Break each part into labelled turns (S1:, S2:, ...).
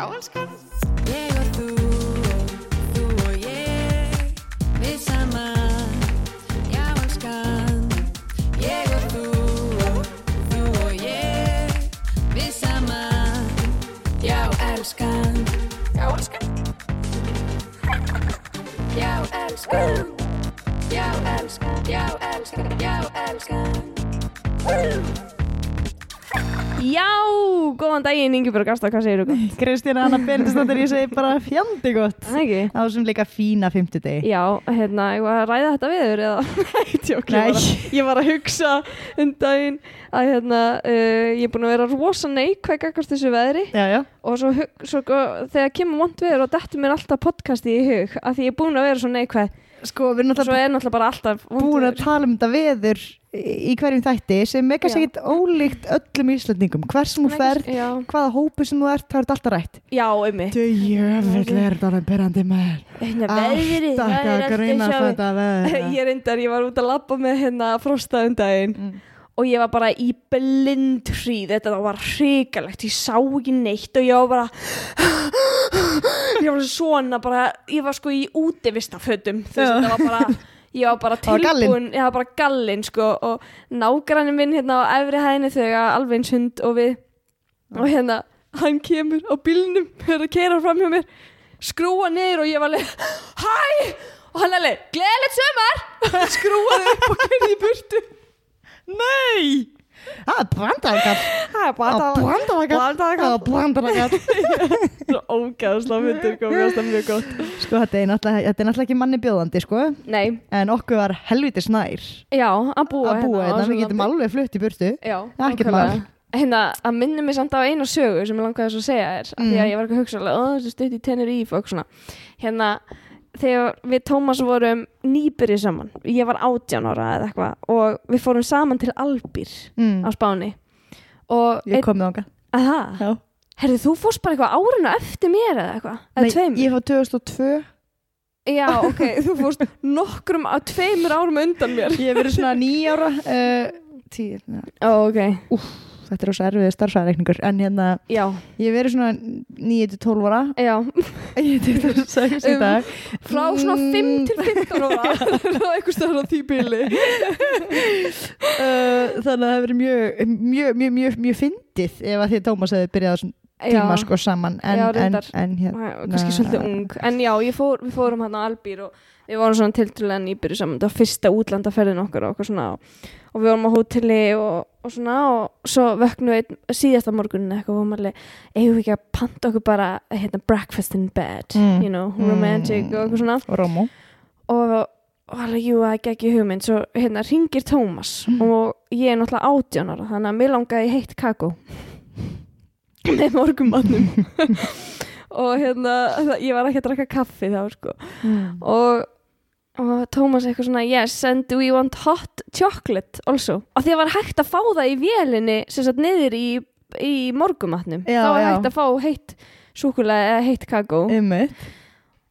S1: Já, elskan.
S2: Ég og þú þú og ég Við saman Já, elskan. Ég og þú þú og ég Við saman Já, elskan.
S1: Já, elskan.
S2: Já, elskan. Já, elskan. Já, elskan. Já, elskan
S3: Já, góðan daginn Ingeborg Ásta, hvað segir þú gott?
S4: Kristína Anna Bendistóttir, ég segi bara fjandi gott.
S3: Það ekki?
S4: á þessum líka fína fimmtudegi.
S3: Já, hérna, ég var að ræða þetta viður eða, tjók, ég, var að, ég var að hugsa um daginn að hérna, uh, ég er búin að vera rosa neikvæg akkast þessu veðri.
S4: Já, já,
S3: og svo, svo þegar kemur vond veður og dettur mér alltaf podcasti í hug að því ég er búin að vera svo neikvæg
S4: sko við erum
S3: er alltaf vont
S4: búin að tala um þetta veður í hverjum þætti sem er kannski ekkit ólíkt öllum íslendingum. Hvers sem þú ferð,
S3: Já,
S4: hvaða hópu sem þú ert þá er þetta alltaf rætt.
S3: Já einmitt.
S4: Þú jöfnvel er þetta perandi með
S3: Hérna, veðrið, það
S4: Alltaf
S3: er
S4: að greina þetta
S3: Ég reyndar, ég var út að labba með hérna frosta um
S4: Mm.
S3: og ég var bara í blind hríð, þetta var hrikalegt, ég sá ekki neitt og ég var bara ég var svona bara, ég var sko í útivistafötum, veist,
S4: Já.
S3: þetta var bara ég var bara tilbúin ég var bara gallin sko og nágrannin minn hérna á efri hæðinni þegar alveg eins hund og við og hérna, hann kemur á bílnum er að keira fram hjá mér skrúa niður og ég var alveg hæ, og hann alveg, gleðilegt sömar skrúaði upp og kerði í burtu.
S4: Nei, það er brandarakall
S3: það er bara
S4: Það brandarakall
S3: Brandarakall.
S4: Það er
S3: ógæðslega myndir komið það mjög gott
S4: Sko þetta er náttúrulega, ekki manni bjóðandi sko
S3: nei,
S4: En okkur var helviti snær
S3: já, að búa
S4: að
S3: hérna
S4: þetta, við
S3: þessu
S4: getum alveg flutt í burtu
S3: já,
S4: Það
S3: nákvæmlega.
S4: mál.
S3: hérna, að minni mig samt á eina sögu sem ég langaði að segja þér mm. því
S4: Mm.
S3: að ég var ekki að hugsa alveg, ó, þessi stutt í Tenerife og eitthvað svona hérna, þegar við Tómas vorum nýbyrjið saman ég var átján ára eða eitthvað og við fórum saman til Albír
S4: mm.
S3: á Spáni. Og
S4: Ég kom með ánga
S3: að það,
S4: Já.
S3: herðu þú fórst bara eitthvað árinu eftir mér eða eitthvað, tveim
S4: Ég var 2002
S3: já, ok, þú fórst nokkrum að tveimur árum undan mér.
S4: Ég hef verið svona nýjára uh, Tíu, ja.
S3: ó, ok,
S4: Þetta er svo erfið starfsæðreikningur En hérna,
S3: já,
S4: ég verið svona 9-12 ára.
S3: Já.
S4: Ég er 26 í
S3: Um,
S4: dag.
S3: frá svona
S4: Mm.
S3: 5 til 15 ára. Þá eitthvað stöður á því bíli
S4: uh, Þannig að það verið mjög Mjög, mjög, mjög, mjög fyndið Ef að því Tómas hefði byrjað á þessum tíma sko saman. En,
S3: Já,
S4: en, en hérna.
S3: Kannski svolítið ung. En já, fór, við fórum hann á Albír og við vorum svona tiltrúlega nýbyrju saman. Það var fyrsta útlandaferðin okkar og, svona, og, við vorum á hóteli og, og svona og svo vöknum við síðasta morgunin eitthvað og vorum alveg eigum við ekki að panta okkur bara hérna, breakfast in bed
S4: Mm.
S3: you know,
S4: Mm.
S3: romantic og eitthvað svona.
S4: Og Rómó.
S3: Og, alveg, jú, það er ekki hugmynd. Svo hérna ringir Tómas og ég er náttúrulega átján ára þannig að mér langaði heitt kakó. Með morgumannum og hérna ég var ekki að drakka kaffi þá sko.
S4: Mm.
S3: og, og Tómas eitthvað svona yes, and do you want hot chocolate also. Og því að var hægt að fá það í vélinni sem sagt niður í, í morgumatnum þá var
S4: já.
S3: hægt að fá heitt súkulega eða heitt kakó.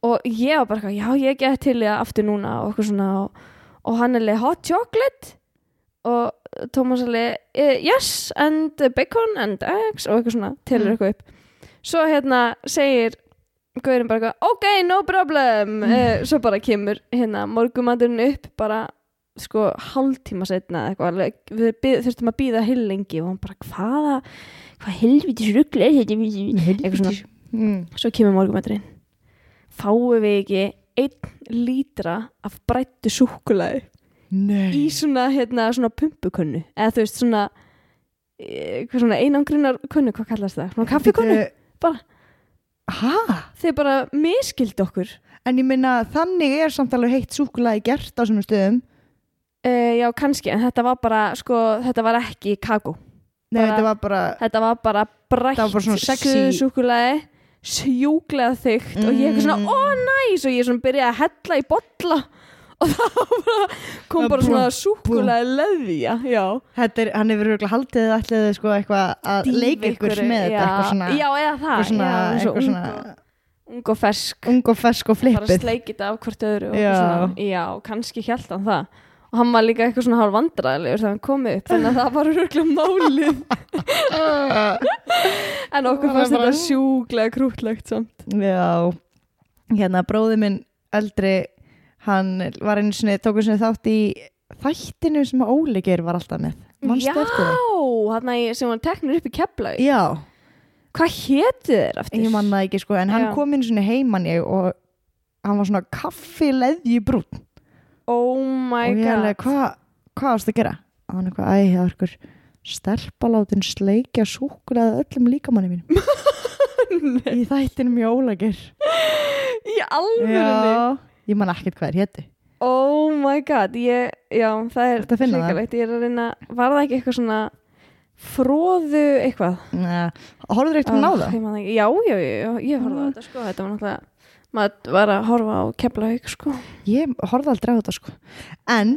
S3: Og ég var bara eitthvað, já ég get til það aftur núna og svona og, og hann er leið hot chocolate? Og Tómas er leið yes and bacon and eggs og eitthvað svona, telur
S4: Mm.
S3: eitthvað upp. Svo hérna segir Gaurin bara ok, no problem
S4: Mm.
S3: svo bara kemur hérna morgumandurinn upp bara sko hálftíma setna eitthvað við þurftum að býða heil lengi og hann bara hvaða hvað helviti rugl er þetta eitthvað svona
S4: mm.
S3: svo kemur morgumætturinn fáum við ekki einn lítra af brættu súkulaði
S4: Nei
S3: í svona, hérna, svona pumpukönnu eða þú veist svona eh, svona einangrunar könnu, hvað kallast það? Svona kaffikönnu? bara.
S4: Hæ?
S3: Þeir bara miskildi okkur
S4: En ég minna þannig er samt alveg heitt súkulaði gert á svona stöðum
S3: uh, Já, kannski, en þetta var bara sko, þetta var ekki kakó
S4: Nei, þetta var bara
S3: þetta var bara brætt
S4: var bara sexy-
S3: súkulaði sjúklega þygt og ég eitthvað svona,
S4: Mm.
S3: ó næs og ég svona byrjaði að hella í bolla og það bara, kom bara svona súkulaði leðja
S4: hann hefur örugglega haldið ætliði sko eitthvað að leika ykkur með þetta eitthvað svona,
S3: já, eða
S4: eitthvað svona,
S3: já,
S4: eitthvað
S3: ung,
S4: svona
S3: og, ung og fersk.
S4: Ung og fersk og
S3: bara
S4: flippið.
S3: sleikið af hvort öðru og
S4: Já.
S3: svona, já, kannski hjælt hann það. Og hann var líka eitthvað svona hálf vandræðilegur þegar hann kom upp þannig að það var röglega málið. En okkur fannst
S4: bara-
S3: þetta sjúglega krútlegt samt.
S4: Já, hérna bróði minn eldri, hann var einu sinni, tók einu sinni þátt í þættinu sem Óli Geir var alltaf með. Manstu
S3: Já, hann sem var teknur upp í kepla
S4: Já,
S3: Hvað hétu þeir aftur?
S4: ég man það ekki sko, en hann
S3: Já.
S4: kom einu sinni heimann ég og hann var svona kaffi leðji brún
S3: Oh my
S4: og ég
S3: god
S4: alveg, hvað hva varst að gera? Og hann eitthvað, æ, það var eitthvað stelpalátin sleikja súkulega öllum líkamanni mín í þættinum í Óla Geir.
S3: Í
S4: Já, ég man ekkert hvað er hétu.
S3: Oh my god ég, Já, það er hrikalegt Ég er að reyna Var það ekki eitthvað svona Fróðu eitthvað?
S4: Horfður eitthvað á
S3: Ah, ekki. Já, já, já, ég horfði á þetta sko. Þetta var náttúrulega Maður var að horfa á Keflavík sko.
S4: Ég horfði aldrei á þetta sko. En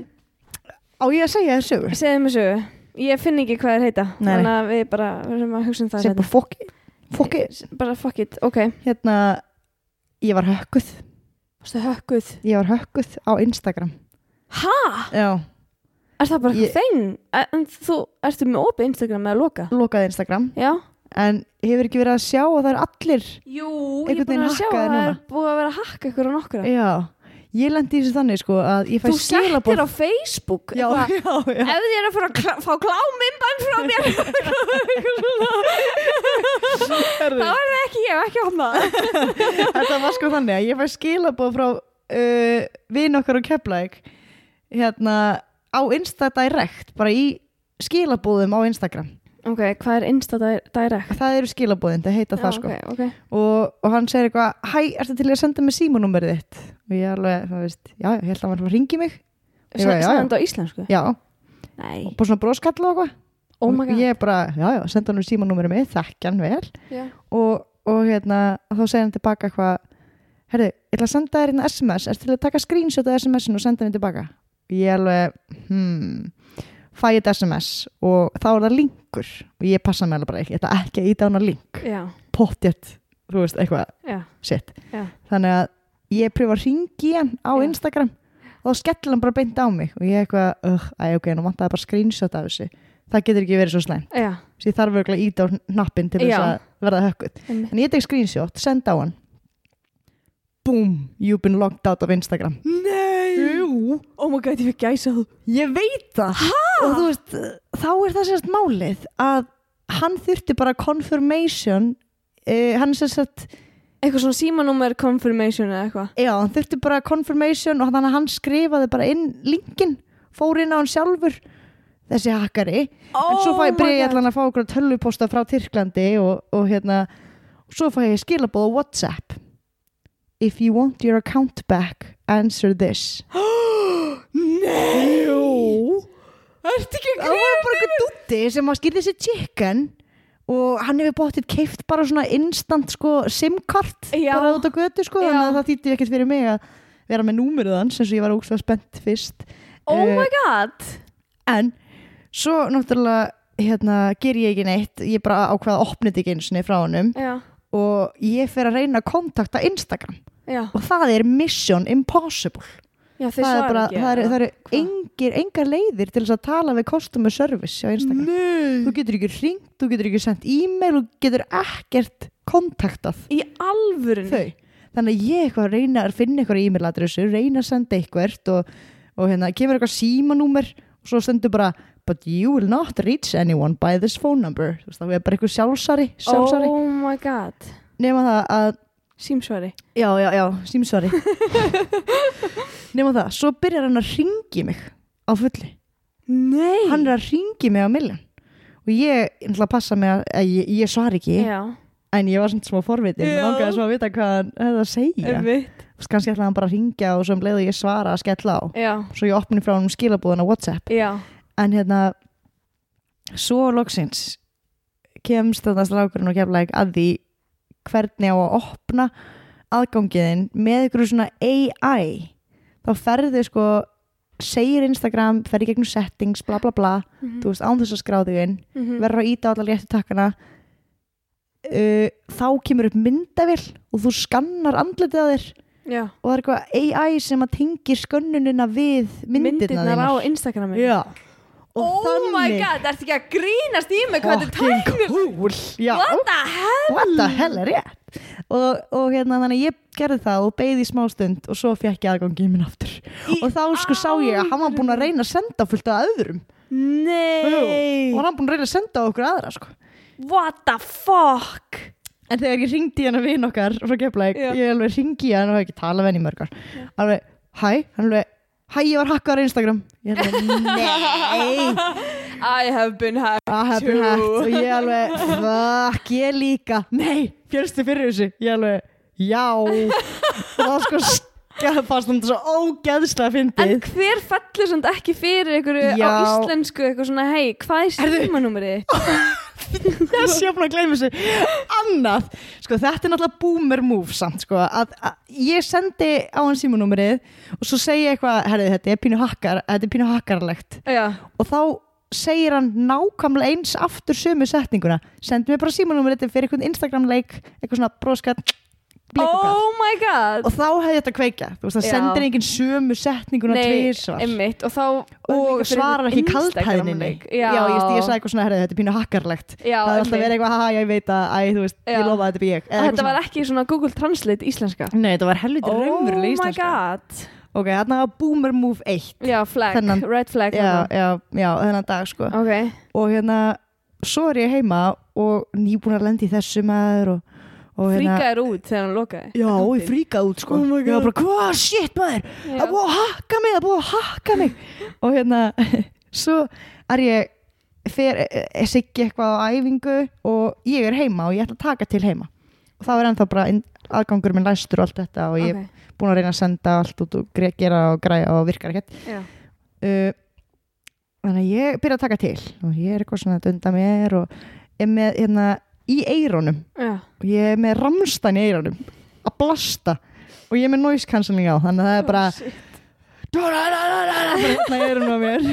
S4: á ég að segja þér sögur?
S3: Segðu mig sögu. Ég finn ekki hvað þeir heita
S4: Nei.
S3: Þannig að við bara verðum að hugsa um það
S4: sem bara fokki, fokki.
S3: Bara fuck it, ok.
S4: Hérna ég var hökkuð
S3: Varstu hökkuð?
S4: Ég var hökkuð á Instagram.
S3: Ha?
S4: já,
S3: Er það bara
S4: Ég-
S3: þeng? En þú, ertu með opið Instagram eða loka?
S4: lokaði Instagram.
S3: Já.
S4: En hefur ekki verið að sjá að það er allir
S3: Jú, ég er búin að sjá að það er búið að vera að hakka ykkur á nokkra.
S4: Já, ég lendi í þessu þannig sko að ég fæ
S3: Þú settir á Facebook
S4: já, já, já.
S3: Ef þið er að fara að klá, fá klámyndan frá mér Það var það ekki ég, ekki opna
S4: þetta var sko þannig að ég fæ skilaboð frá uh, vin okkar og Keflæk hérna á Insta Direct bara í skilabóðum á Instagram.
S3: Ok, hvað er Insta di- Direct?
S4: það eru skilabóðin, það heita það sko.
S3: ok, ok.
S4: Og, og hann segir eitthvað hæ, ertu til að senda mig símanúmerið þitt? Og ég alveg, það veist, já, ég held að hann var að ringi mig. Já, já.
S3: Þetta á íslensku?
S4: já,
S3: Nei,
S4: og bara svona broskall og eitthvað.
S3: Oh
S4: og ég bara, já, já, senda hann símanúmerið mitt þekkja hann vel.
S3: Já.
S4: og, og hérna, þá segir hann tilbaka eitthvað herðu, ég ætla að senda þér hérna SMS ertu til að taka screenshot af SMS-inu og senda henni tilbaka ég alveg, hmm fæ ég þetta SMS og þá er það linkur og ég passa mig alveg bara, ég ætla ekki að íta hann að link
S3: Já,
S4: pottjett, þú veist, eitthvað.
S3: Já.
S4: Þannig að ég pröfa að ringi hann á
S3: Já.
S4: Instagram og þá skellir hann bara beint á mig og ég eitthvað, uh, æ, ok, nú vantaði bara screenshot af þessu. Það getur ekki verið svo slæm.
S3: já
S4: Svo ég þarf örgulega að íta á hnappin til þess að verða
S3: einmitt.
S4: En ég tek screenshot, senda á hann. Boom, you've been logged out of Instagram.
S3: Nei
S4: Jú,
S3: Oh my god, ég fikk gæsa þú
S4: ég veit það. Og þú veist, þá er það sérst málið að hann þurfti bara confirmation, uh, hann sérst
S3: Eitthvað svona símanúmer confirmation eða eitthvað
S4: Já, hann þurfti bara confirmation og þannig að hann skrifaði bara inn linkin, fór inn á hann sjálfur þessi hakkari. En svo fæ, byrja ég allan að fá okkur tölvuposta frá Tyrklandi og, og hérna og svo fæ ég skilabóð á Whatsapp. If you want your account back answer this.
S3: Nei!
S4: Það var bara eitthvað dutti sem að skýrði þessi chicken og hann hefur bóttið keift bara svona instant sko simkart bara út á götu sko þannig að það þýtti ekkert fyrir mig að vera með númerið hans eins og ég var ógst spennt fyrst.
S3: Oh
S4: Eh,
S3: my god.
S4: en svo náttúrulega hérna ger ég ekki neitt. Ég bara ákveða að opna þetta ekki einu sinni frá
S3: Já,
S4: og ég fer að reyna að kontakta Instagram.
S3: Já,
S4: og það er mission impossible.
S3: Já
S4: það er bara,
S3: ekki
S4: það eru,
S3: Hvað?
S4: engir, engar leiðir til þess að tala við customer service á Instagram.
S3: Nei.
S4: Þú getur ekki ringt, þú getur ekki sendt e-mail þú getur ekkert kontaktað
S3: Í alvörunni?
S4: þau. Þannig að ég eitthvað reyna að finna eitthvað e-mail adressu, reyna að senda eitthvað og, og hérna kemur eitthvað símanúmer og svo stendur bara but you will not reach anyone by this phone number. Þú veist það er bara eitthvað sjálfsari, sjálfsari.
S3: Oh my god.
S4: Nema það að
S3: Símsvari.
S4: Já, já, já, símsvari. Nema það, svo byrjar hann að ringi mig á fulli
S3: Nei.
S4: Hann er að ringi mig á milljón og ég, ætla að passa mig að, að ég, ég svar ekki
S3: Já,
S4: en ég var svona smá forvitin og langaði svo að vita hvað hann hefði að segja
S3: einmitt
S4: kannski ætlaði hann bara að ringja og svo um leið og ég svara að skella á.
S3: Já,
S4: svo ég opni frá hann skilabúðan á Whatsapp.
S3: Já.
S4: En hérna svo loksins kemst þetta strákurinn og kemlaðik að því hvernig á að opna aðgangiðin með ykkur svona AI þá ferðu sko segir Instagram, ferði gegnum settings bla bla bla, þú veist án þess að skráðu inn.
S3: Mhm.
S4: verður að íta allar léttu takkana. Uh, þá kemur upp myndavill og þú skannar andletið á þér
S3: Já.
S4: og það er eitthvað AI sem að tengir skönnunina við myndirna
S3: myndirnar á
S4: þínar.
S3: Instagrami
S4: Já. Og
S3: Oh my god, ertu ekki að grínast í mig hvað þetta er
S4: fucking
S3: tæknir?
S4: cool. Já,
S3: What the hell?
S4: what the hell er rétt? Og, og hérna þannig að ég gerði það og beigði í smástund og svo fekk ég aðgangið minn aftur.
S3: Í
S4: og þá sko sá ég að hann var búinn að reyna að senda fullt af öðrum.
S3: Nei.
S4: Og hann búinn að reyna að senda á okkur aðra sko.
S3: What the fuck
S4: en þegar ég ringdi hann að vin okkar frá Keflæk,
S3: Já.
S4: ég alveg ringi hann og hef ekki talað við hann í mörgar alveg, hæ, hann alveg hæ, ég var hakkar á Instagram. Ég alveg, nei.
S3: I have been hacked
S4: I have been
S3: too.
S4: hacked og ég alveg, fuck, ég líka. Nei, fjörstu fyrir þessu. Ég alveg, já. Það sko skjað fannst hann svo ógeðslega
S3: En
S4: fyndið
S3: hver fellur samt ekki fyrir einhverju á
S4: Já.
S3: íslensku eitthvað svona hei, hvað er
S4: Heyrðu.
S3: símanúmerið?
S4: ég sé búin að gleyma þessu annað, sko þetta er náttúrulega boomer move samt sko, að, að ég sendi á hann símanúmerið og svo segi ég eitthvað, herrið þetta er pínu hakkar þetta er pínu hakkarlegt
S3: Já,
S4: og þá segir hann nákvæmlega eins aftur sömu setninguna sendi mér bara símanúmerið þetta er fyrir einhvern Instagram leik eitthvað svona blíkukall
S3: oh my god.
S4: Og þá hefði þetta kveikja, þú veist það
S3: Já.
S4: sendir enginn sömu setninguna
S3: Nei,
S4: tvisvar.
S3: einmitt. Og þá
S4: og svarar ekki kaldhæðinni
S3: Já,
S4: já ég, ég sagði eitthvað svona, herrið þetta er pínu hakkarlegt
S3: Já,
S4: það er alltaf
S3: einmitt.
S4: verið eitthvað, haha, ég veit að, æ, þú veist,
S3: Já.
S4: ég lofa að þetta er ég. Eða
S3: Og þetta
S4: eitthvað
S3: var ekki svona Google Translate íslenska?
S4: Svona. Nei, þetta var helviti
S3: Oh
S4: raunverulega
S3: my
S4: íslenska.
S3: God.
S4: Ok, þarna var Boomer Move 1
S3: Já, flag,
S4: Þennan-
S3: red flag
S4: Já,
S3: þarna.
S4: já, já, þennan dag sko.
S3: Ok,
S4: Og hérna, svo er ég heima og nýbúin að lendi í þessu maður og,
S3: fríkaður út þegar hann lokaði.
S4: Já, ég fríkað út sko.
S3: Oh my
S4: Ég var
S3: God.
S4: bara, hvað, shit maður? Það búið að hakka mig, það búið að hakka mig. Og hérna, svo er ég fer, er siggi eitthvað á æfingu og ég er heima og ég ætla að taka til heima. Og þá er ennþá bara aðgangur minn læstur og allt þetta og ég er
S3: Ok,
S4: búin að reyna að senda allt út og gera og græja og virkar ekkert. Uh, þannig að ég byrja að taka til og ég er eitthvað svona að dunda mér og er með hérna í eirónum
S3: Já,
S4: og ég er með ramstæn í eirónum að blasta. Og ég er með noise cancelling á þannig að það er bara
S3: Oh,
S4: bara hérna í eyrunum á mér.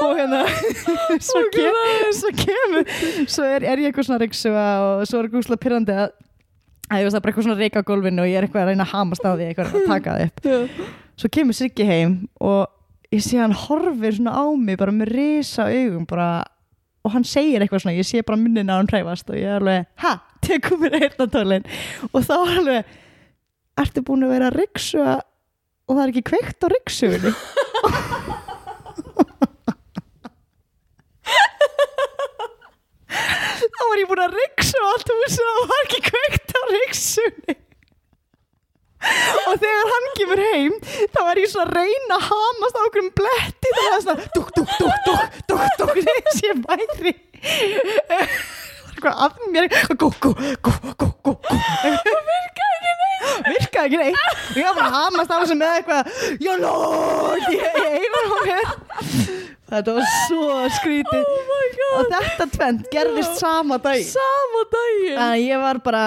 S4: Og hérna svo, kem, svo kemur svo er, er ég eitthvað svona reyksuga og svo er gúslega pyrrandi að að það er bara eitthvað svona reyka á gólfinu og ég er eitthvað að reyna að hamast á því eitthvað að taka það upp.
S3: Já.
S4: svo kemur Siggi heim og ég sé hann horfir svona á mig bara með risa augum bara og hann segir eitthvað svona, ég sé bara munnin á hann hræfast og ég er alveg, ha, tekum mér eyrnatólin og þá er alveg ertu búin að vera að ryksuga og það er ekki kveikt á ryksugunni? Þá var ég búin að ryksuga allt og það var ekki kveikt á ryksugunni og þegar hann kemur heim þá var ég svona að reyna að hamast á okkur um bletti var það svona dúk, dúk, dúk, dúk, dúk, dúk þess ég væri eitthvað að mér gú, gú, gú, gú, gú, gú virkaði ekki neitt virkaði ekki neitt og ég var að hamast á þessu með eitthvað lord, ég einar á mér þetta var svo skrítið oh og þetta tvent gerðist sama dag
S3: Sama daginn
S4: Þannig að ég var bara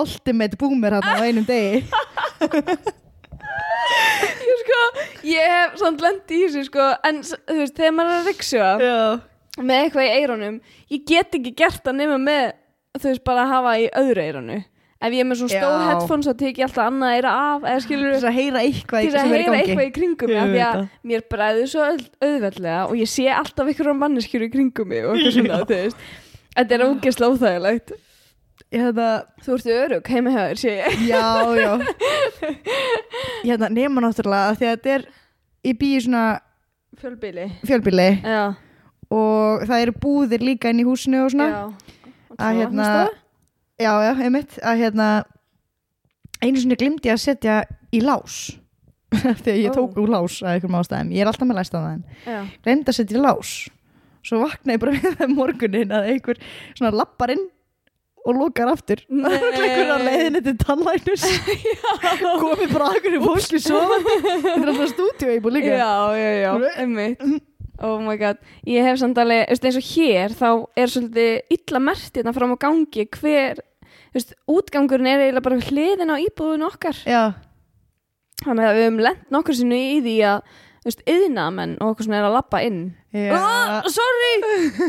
S4: ultimate boomer hérna á einum degi
S3: Ég sko, ég hef samt lent í þessu sko En þú veist, þegar maður er að ryksuga
S4: Já.
S3: Með eitthvað í eirónum Ég get ekki gert það nema með Þú veist, bara að hafa í öðru eironu Ef ég er með svona stór
S4: Já.
S3: headphones Þá tek ég alltaf annað eira af Eða skilur
S4: Til að heyra eitthvað
S3: til að heyra eitthvað í kringum mig af því að mér bræður svo auð- auðveldlega og ég sé alltaf á manneskjur í kringum mig og eitthvað svona, þú veist. Þetta er ógeðslega óþægilegt
S4: Hérna,
S3: Þú ert örug heima hjá þér, sé ég.
S4: Já, já. Hérna, nema náttúrulega Því að þetta er Ég býi í svona
S3: Fjölbíli
S4: fjölbíli Og það eru búðir líka inn í húsinu og svona.
S3: Já.
S4: Að hérna Já, já, einmitt. Að hérna Einu sinni glimti ég að setja í lás. Þegar ég tók úr lás að einhverjum ástæðum. Ég er alltaf með læst á það glemdi að setja í lás. Svo vaknaði ég bara við það morgunin að einhver svona lappar inn og lokar aftur.
S3: Nei.
S4: það er einhver á leiðinni til tannlæknus komið bara að einhverju fólki sofandi. Þetta er alltaf stúdíu
S3: já, já, já, einmitt. Oh my god, ég hef samt alveg, eins og hér þá er svolítið illa mert hérna fram á gangi hver, veist, útgangurinn er eiginlega bara hliðin á íbúðun okkar.
S4: Já,
S3: þannig að við höfum lent nokkur sinu í því að yðnaðmenn og okkur svona er að labba inn.
S4: Já.
S3: oh, sorry!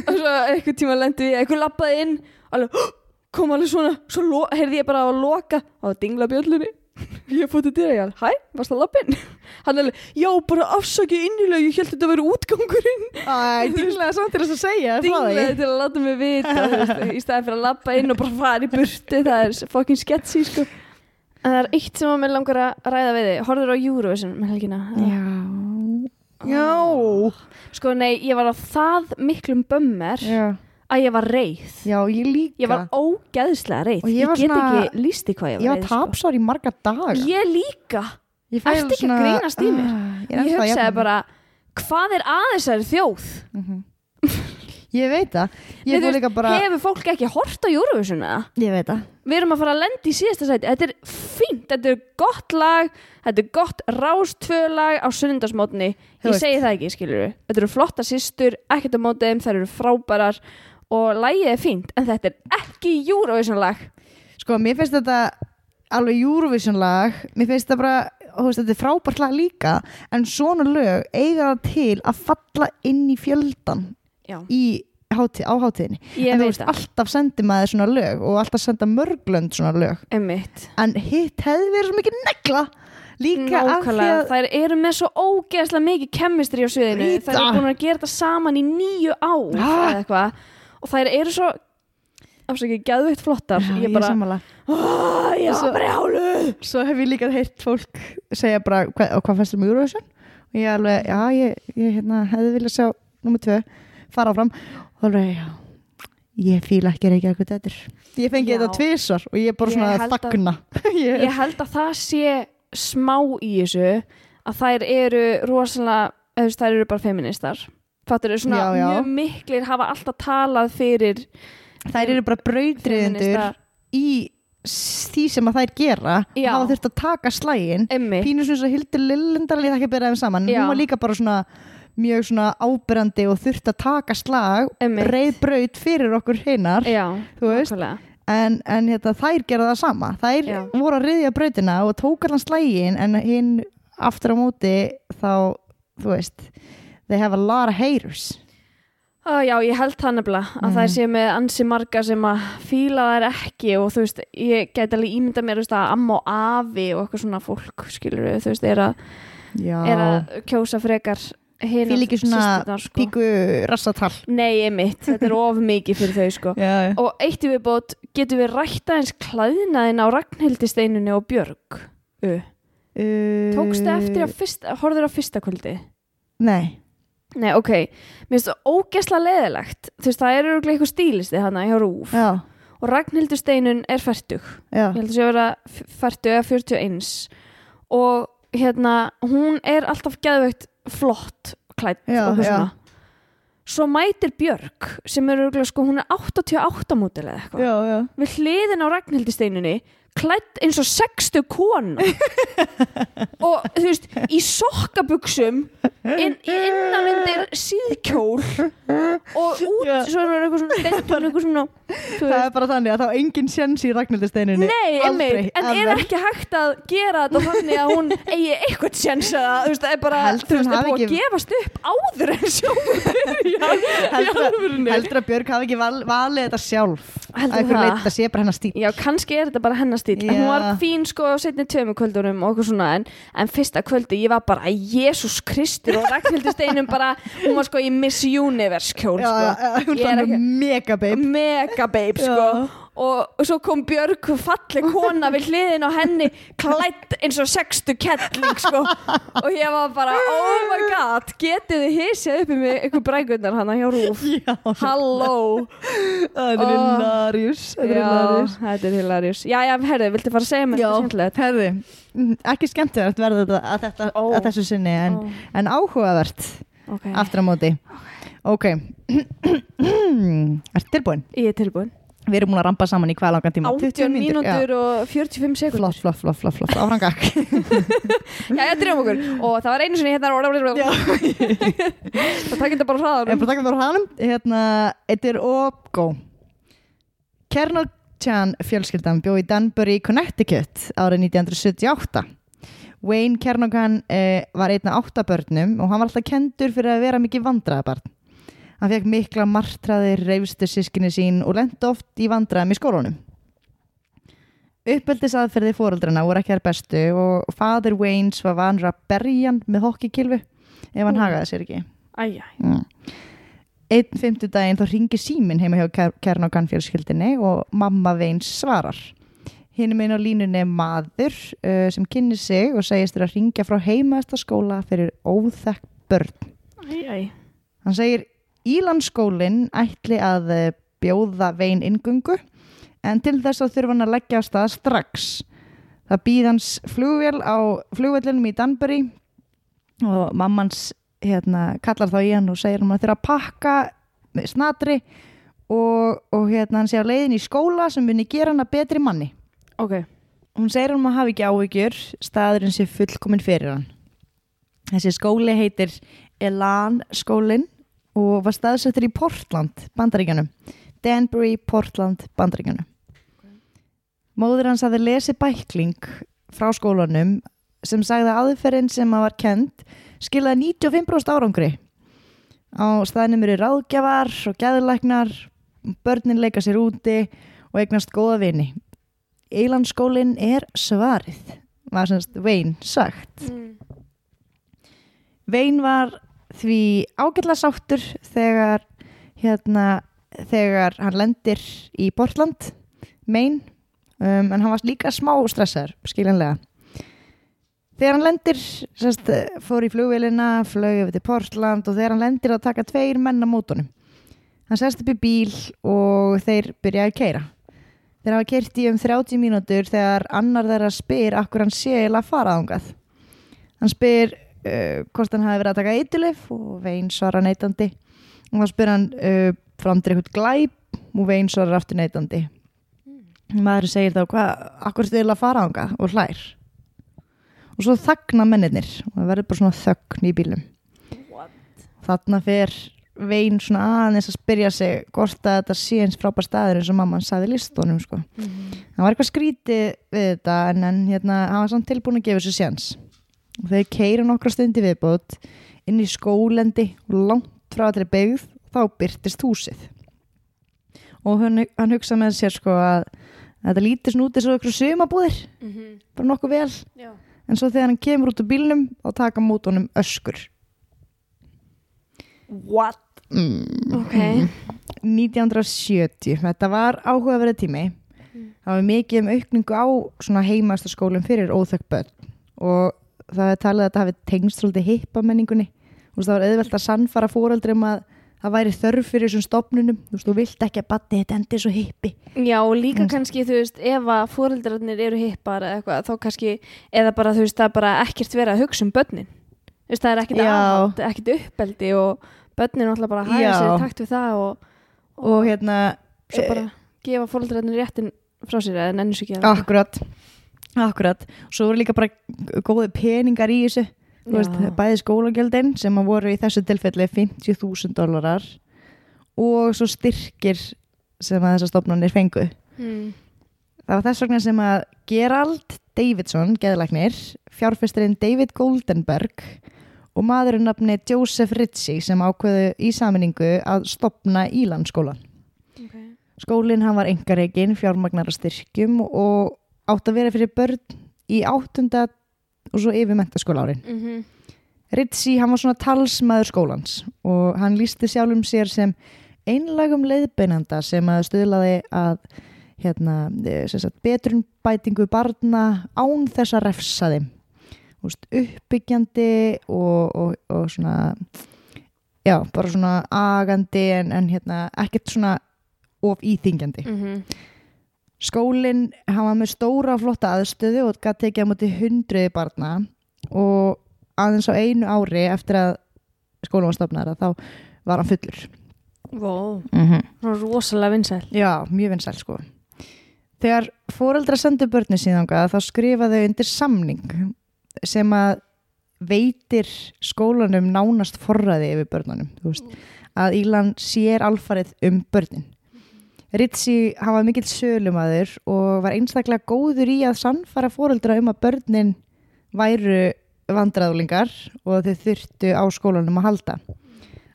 S3: Og svo eitthvað tíma lendi við, eitthvað labbaði inn alveg, kom alveg svona svo heyrði ég bara á að loka á að dingla bjöllunni ég fótt til dyra, ég alveg, hæ, varst það lappinn? Hann er alveg, já, bara afsakið innilega, ég held þetta að vera útgangurinn.
S4: Æ, dýrlega samt til þess að segja.
S3: Dinglega til að láta mig vita, veist, í staði fyrir að lappa inn og bara fara í burti, það er fucking sketchy, sko. En það er eitt sem að mér langar að ræða við þig, horfður á Eurovision með helgina?
S4: Já. Já.
S3: Sko, nei, ég var á það miklum bömmer
S4: Já.
S3: Að ég var reið.
S4: Já, ég líka.
S3: Ég var ógeðslega reið.
S4: Og ég
S3: Ég, get
S4: svona-
S3: ekki lísti hvað ég var
S4: Ég var
S3: reið, sko.
S4: í marga daga.
S3: Ég líka.
S4: Alveg
S3: ekki að grínast í mér?
S4: Er
S3: Ég, hugsaði bara, hvað er að þessari þjóð?
S4: Mhm. Ég veit það. Bara...
S3: Hefur fólk ekki hort á eða?
S4: Ég veit það.
S3: Við erum að fara að lenda í síðasta sæti. Þetta er fínt, þetta er gott lag, þetta er gott rástvölag á sunnundasmótni.
S4: Þú
S3: Ég segi það ekki, skilur. Þetta eru flotta systur, ekkert á mótið þeim, þær eru frábærar og lagið er fínt, en þetta er ekki Eurovision lag.
S4: Sko, mér finnst þetta alveg Eurovision lag. Mér finnst þetta bara, veist, þetta er frábært lag líka. En svona lög eiga það til að falla inn í fjöldan í hátíð, á hátíðinni.
S3: ég
S4: en þú veist,
S3: það.
S4: alltaf sendi maður svona lög og alltaf senda mörglönd svona lög.
S3: Emmitt.
S4: En hitt hefði verið svo mikið negla. Líka af því að...
S3: þær eru með svo ógeðslega mikið kemistri á sviðinu, þær eru búin að gera þetta saman í nýju ár eða eitthvað og þær eru svo afsakið, geðveitt flottar
S4: Já,
S3: ég bara,
S4: sammála.
S3: "Ah, ég
S4: Svo-
S3: var brjáluð
S4: Svo hef ég líka heyrt fólk segja bara, hva, og hvað fannst þér um Eurovision? Og ég alveg, já, ég, ég hérna, hefði viljað sjá nummer tvö, fara áfram. Og alveg, já, ég fíla ekki reykja eitthvað þetta. Ég fengi
S3: Já.
S4: þetta tvisar og ég er bara svona að þagna. ég,
S3: ég held að það sé smá í þessu að þær eru rosalega þær eru bara feministar fattur eru svona
S4: Já, já.
S3: mjög miklir hafa alltaf talað fyrir
S4: þær eru bara brautriðendur í því sem að þær gera.
S3: Já.
S4: Hafa þurft að taka slægin.
S3: Emmi,
S4: Pínu svona svo Hildur Lillendal, ég þekki að bera þeim saman. Hún var líka bara svona mjög svona ábyrrandi og þurft að taka slag, reið braut fyrir okkur hinnar. Þú veist, en, en hérna, þær gera það sama þær voru að riðja brautina og tók allan slægin en hinn aftur á móti þá, þú veist they have a lot of haters
S3: Á, já, ég held það nefnilega að
S4: Mhm.
S3: það sé með ansi marga sem að fíla þær ekki og þú veist, ég gæti alveg ímynda mér veist, að amma og afi og eitthvað svona fólk skilur við, þú veist, er að,
S4: Já,
S3: er að kjósa frekar
S4: Fíla ekki svona
S3: sko.
S4: píku rassatal
S3: Nei, mitt, þetta er of mikið fyrir þau sko.
S4: Já,
S3: og eitt í viðbót getum við rætta eins klæðinaðin á Ragnhildi steinunni og Björg uh.
S4: uh,
S3: Tókstu eftir að fyrsta, horfður á fyrsta kvöldi?
S4: Nei,
S3: Nei, ok, mér finnst það ógesla leðilegt þú veist, það er örugglega eitthvað stílisti hana hjá Rúf
S4: já,
S3: og Ragnhildur steinun er færtug
S4: já.
S3: Ég held að sé að vera færtug eða 41 og hérna hún er alltaf geðveikt flott klætt og svona svo mætir Björg sem er sko, hún er 88 mútil eða eitthvað. Við hliðin á Ragnhildi steinunni klætt eins og 60 kona. Og þú veist í sokkabuxum inn, innan undir síðkjól og út svo er eitthvað svona eitthvað svona
S4: Það er bara þannig að þá engin sjens í Ragnhildisteininni
S3: Nei, einmitt, en er
S4: ever.
S3: ekki hægt að gera þetta þannig að hún eigi eitthvað sjens eða, þú veist, það er bara,
S4: Heldur
S3: veist, er búið að
S4: ekki-
S3: gefast upp áður en byrja
S4: Heldur, að Björg hafi ekki val, valið þetta sjálf. Að einhverju
S3: það?
S4: leyti, Það sé bara hennar stíl
S3: Já, kannski er þetta bara hennar stíl en hún var fín sko setni tveimur kvöldunum og okkur svona en, en fyrsta kvöldi ég var bara Jésús Kristur og Ragnhildur Steinum bara, hún var sko í Miss Universe kjól sko. er
S4: er mega babe
S3: mega babe sko.
S4: Já.
S3: og svo kom Björg falleg kona við hliðin á henni klætt eins og sextu kettling sko. Og ég var bara oh my god getið þið hissið upp mig ykkur brækundar hana hjá Rúf?
S4: Já,
S3: halló.
S4: Það er
S3: Ó.
S4: hilarious Það er hilarious.
S3: já, já, herðu, viltu fara að segja mér þetta
S4: herði, mm, ekki skemmtilegt verður þetta að, þetta,
S3: Ó.
S4: að þessu sinni en,
S3: Ó,
S4: en áhugavert
S3: ok,
S4: aftur á móti. Ok Ertu tilbúin?
S3: ég er tilbúin.
S4: Við erum múin að rampa saman í hvað langan tíma?
S3: 18 mínútur og 45 sekundur
S4: Flott, flott, flott, flott, flott, áfram gakk
S3: já, ég drefum okkur. Og það var einu sinni hérna það takk þetta bara
S4: en
S3: hraðar
S4: bara takkum við á hranum Hérna, þetta er Opgo Kernel Chan fjölskyldan bjó í Danbury, Connecticut árið 1978 Wayne Kernogan eh, var einn af átta börnum og hann var alltaf kendur fyrir að vera mikið vandræðabarn Hann fekk mikla martraðir, reyfstu sískinni sín og lendi oft í vandræðum í skólunum. uppeldisaðferði fóreldrana voru ekki þær bestu og fadir Waynes var vanur að berja hann með hokkikilfu ef hann
S3: Ó.
S4: hagaði sér ekki
S3: Æjæ,
S4: mm. einn fimmtudaginn þá ringi símin heima hjá Ker- Kern og Kannfjörskildinni og mamma Waynes svarar hinn minn á línunni er maður uh, sem kynni sig og segist þér að ringja frá heimaðasta skóla fyrir óþekk börn
S3: æjæ
S4: Hann segir Ílandsskólinn ætli að eh, bjóða vein ingungu en til þess að þurfa hann að leggja á stað strax. Það býð hans flugvél á flugvellinum í Danbury og mammans hérna, kallar þá í hann og segir hann að þurfa að pakka með snatri og, og hérna, hann sé á leiðin í skóla sem vinni gera hann að betri manni.
S3: Ok,
S4: Hún segir hann að hafa ekki áhyggjur, staðurinn sé fullkomin fyrir hann. Þessi skóli heitir Elan skólinn og var staðsettur í Portland, bandaríkjanum. Danbury, Portland, bandaríkjanum. Móður hans hafði lesið bækling frá skólanum sem sagði að aðferðin sem að var kend skilaði 95% árangri. Á staðnum eru ráðgjafar og gæðlæknar, börnin leika sér úti og eignast góða vini. Eilandskólinn er svarið, var semst Vein sagt.
S3: mm.
S4: Vein var því ágætla sáttur þegar, hérna, þegar hann lendir í Portland, Maine, um, en hann var líka smá stressaður, skiljanlega. Þegar hann lendir, semst, fór í flugvélina, flög yfir til Portland og þegar hann lendir að taka tveir menn á mótunum. Hann sest upp í bíl og þeir byrjaði að keira. Þeir hafa keirt í um 30 mínútur þegar annar þeirra spyr akkur hann sé að fara ángað. Hann spyr uh, hvort hann hafi verið að taka eitilif og Vein svarar neitandi. Og þá spyr hann uh, framtir eitthvað glæp og Vein svarar aftur neitandi. Maður segir þá hvað, akkur að fara ángað og hlær. Og svo þagna mennirnir og það verður bara svona þögn í bílum.
S3: What?
S4: Þarna fer Vein svona aðeins að spyrja sig hvort að þetta sé eins frábær staður eins og mamma hann sagði í listunum sko.
S3: Mm.
S4: Það var eitthvað skrítið við þetta en, en hérna, hann var samt tilbúin að gefa þessu séns. Og þeir keira nokkra stundi viðbót inn í skólendi og langt frá allri byggð þá byrtist húsið. Og hann, hann hugsa með sér sko að, að þetta út eins og ykkur sumabúðir,
S3: Mm
S4: bara nokkuð vel.
S3: Já.
S4: En svo þegar hann kemur út úr bílnum og taka mút honum öskur.
S3: What?
S4: Mm.
S3: Ok.
S4: 1970, þetta var áhugaverið tími það var mikið um aukningu á svona heimastaskólum fyrir óþökk börn og það er talið að þetta hafi tengst svolítið hippamenningunni veist, það var auðvelt að sannfara fóreldrum að það væri þörf fyrir þessum stopnunum þú veist, þú vilt ekki að batni þetta endi svo hippi
S3: Já, og líka
S4: Mm.
S3: kannski, þú veist, ef að fóreldrarnir eru hippar eða eitthvað, þá kannski, eða bara, þú veist, það er bara ekkert verið að hugsa um börnin. Þú veist, það er ekkert aðhald, ekkert uppeldi og börnin náttúrulega bara hægja
S4: Já.
S3: sér takt við það og,
S4: og hérna,
S3: svo bara gefa fóreldrarnir réttin frá sér eða nennu sér ekki að
S4: akkurat akkurat, svo voru líka bara góði peningar í þessu veist, bæði skólagjöldin sem voru í þessu tilfelli 50.000 dólarar og svo styrkir sem að þessar stofnunir fengu.
S3: Mm.
S4: Það var þess vegna sem að Gerald Davidson, geðlagnir, fjárfesturinn David Goldenberg og maðurinn nafni Joseph Ritchie sem ákveðu í saminningu að stopna Ílandsskólan.
S3: Okay.
S4: Skólinn hann var engareikin, fjármagnar að styrkjum og átt að vera fyrir börn í áttunda og svo yfir mentaskóla árin.
S3: Mm -hmm.
S4: Ritchie, hann var svona talsmaður skólans og hann lísti sjálfum sér sem einlægum leiðbeinanda sem að stuðlaði að hérna, sagt, betrun bætingu barna án þess að refsa þeim Þú veist, uppbyggjandi og, og, og svona já, bara svona agandi en, en hérna, ekkert svona of íþingjandi
S3: Mm -hmm.
S4: Skólinn, var með stóra flotta aðstöðu og gæti tekið á móti hundruði barna og aðeins á einu ári eftir að skólinn var stofnar þá var hann fullur.
S3: Wow.
S4: Mm -hmm.
S3: Rosalega vinsæl.
S4: Já, mjög vinsæl sko. Þegar fóreldra sendu börni síðanga þá skrifaðu undir samning sem að veitir skólanum nánast forræði yfir börnunum. Þú veist, að Ílan sér alfarið um börnin. Ritsi hafa mikill sölumadur og var einstaklega góður í að sannfara fóreldra um að börnin væru vandræðulingar og þau þurftu á skólanum að halda.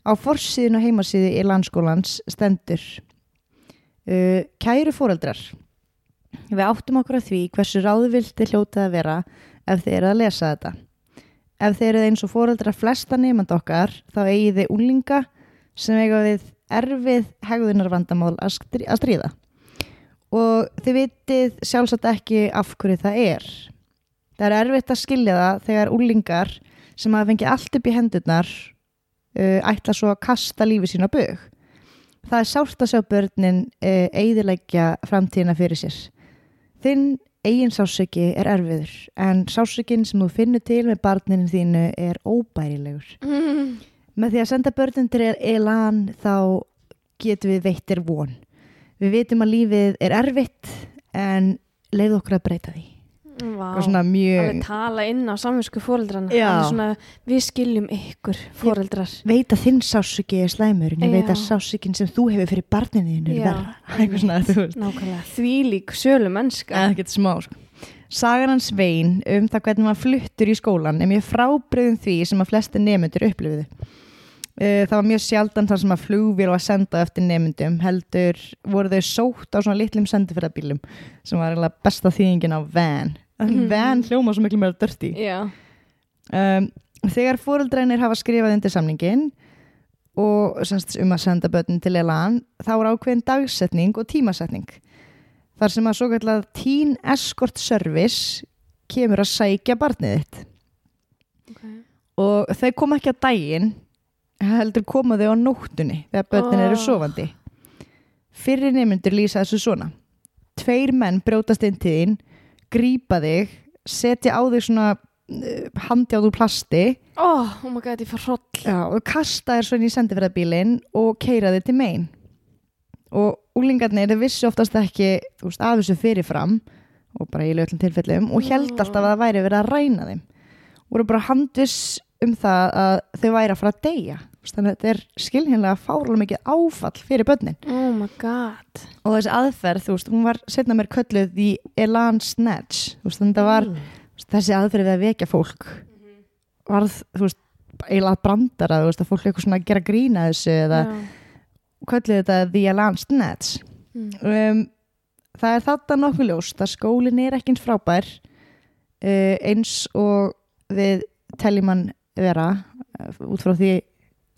S4: Á forsíðun og heimasíðu í landskólans stendur uh, Kæru fóreldrar Við áttum okkur að því hversu ráðvildi hljótið að vera ef þið eru að lesa þetta. Ef þið eruð eins og foreldrar flesta nefnd okkar þá eigið þið úlinga sem eiga við erfið hegðunarvandamál að strí- að stríða. Og þið vitið sjálfsagt ekki af hverju það er. Það er erfitt að skilja það þegar úlingar sem hafa fengið allt upp í hendurnar uh, ætla svo að kasta lífi sín á bug. Það er sárt að sjá börnin uh, eigðilegja framtíðina fyrir sér. Þinn eigin sásöki er erfiður en sásökin sem þú finnur til með barninu þínu er óbærilegur.
S3: Mm.
S4: Með því að senda börnin til elan þá getum við veittir von. Við vitum að lífið er erfitt en leið okkur að breyta því.
S3: Vá.
S4: Mjög
S3: Alveg tala inn á samvinsku fóreldrana svona, Við skiljum ykkur fóreldrar
S4: veit að þinn sásöki er slæmur en ég veit að
S3: Já.
S4: sásökin sem þú hefur fyrir barninu þínu er veist.
S3: Nákvæmlega, þvílík sölu mennska
S4: sko. Sagan hans Svein um það hvernig maður fluttur í skólan er mjög frábriðum því sem að flesti nefnendur upplifiðu. Uh, það var mjög sjaldan þar sem að flugvél var senda eftir nefnendum heldur voru þau sótt á svona litlum sendifræðabílum sem var eiginlega besta þýðingin á van.
S3: Mhm.
S4: Van hljóma svo miklu meira dörti.
S3: Já,
S4: Um, þegar fóreldrænir hafa skrifað undir samningin og semst, um að senda börnin til Elan þá er ákveðin dagsetning og tímasetning þar sem að svo kallað Teen Escort Service kemur að sækja barnið þitt
S3: okay.
S4: og þau koma ekki að daginn heldur koma þau á nóttunni þegar börnin eru
S3: Oh.
S4: sofandi. Fyrir nemyndur lýsa þessu svona. Tveir menn brjótast inn til þín grípa þig setja á þig svona uh, handjáð úr plasti.
S3: Oh, oh my god, ég fór hroll.
S4: Já, og kasta þér svona í sendifræðabílinn og keira þér til megin og úlingarnir vissi oftast ekki þú veist, af þessu fyrirfram og bara í löglum tilfellum og held alltaf að það væri verið að ræna þeim. Voru bara handviss um það að þau væri að fara að deyja þannig að þetta er skilhinlega fárlega mikið áfall fyrir börnin
S3: Oh
S4: og þessi aðferð, þú veist, hún var setna mér kölluð því Elan Snatch veist, þannig að það var
S3: Mm.
S4: þessi aðferð við að vekja fólk varð, þú veist, eiginlega brandara, þú veist, að fólk er eitthvað svona að gera grína þessu eða
S3: Já.
S4: kölluð þetta The Alarm Snatch
S3: Mm.
S4: um, það er þetta nokkuð ljóst að skólinn er ekki eins frábær uh, eins og við teljum hann vera uh, út frá því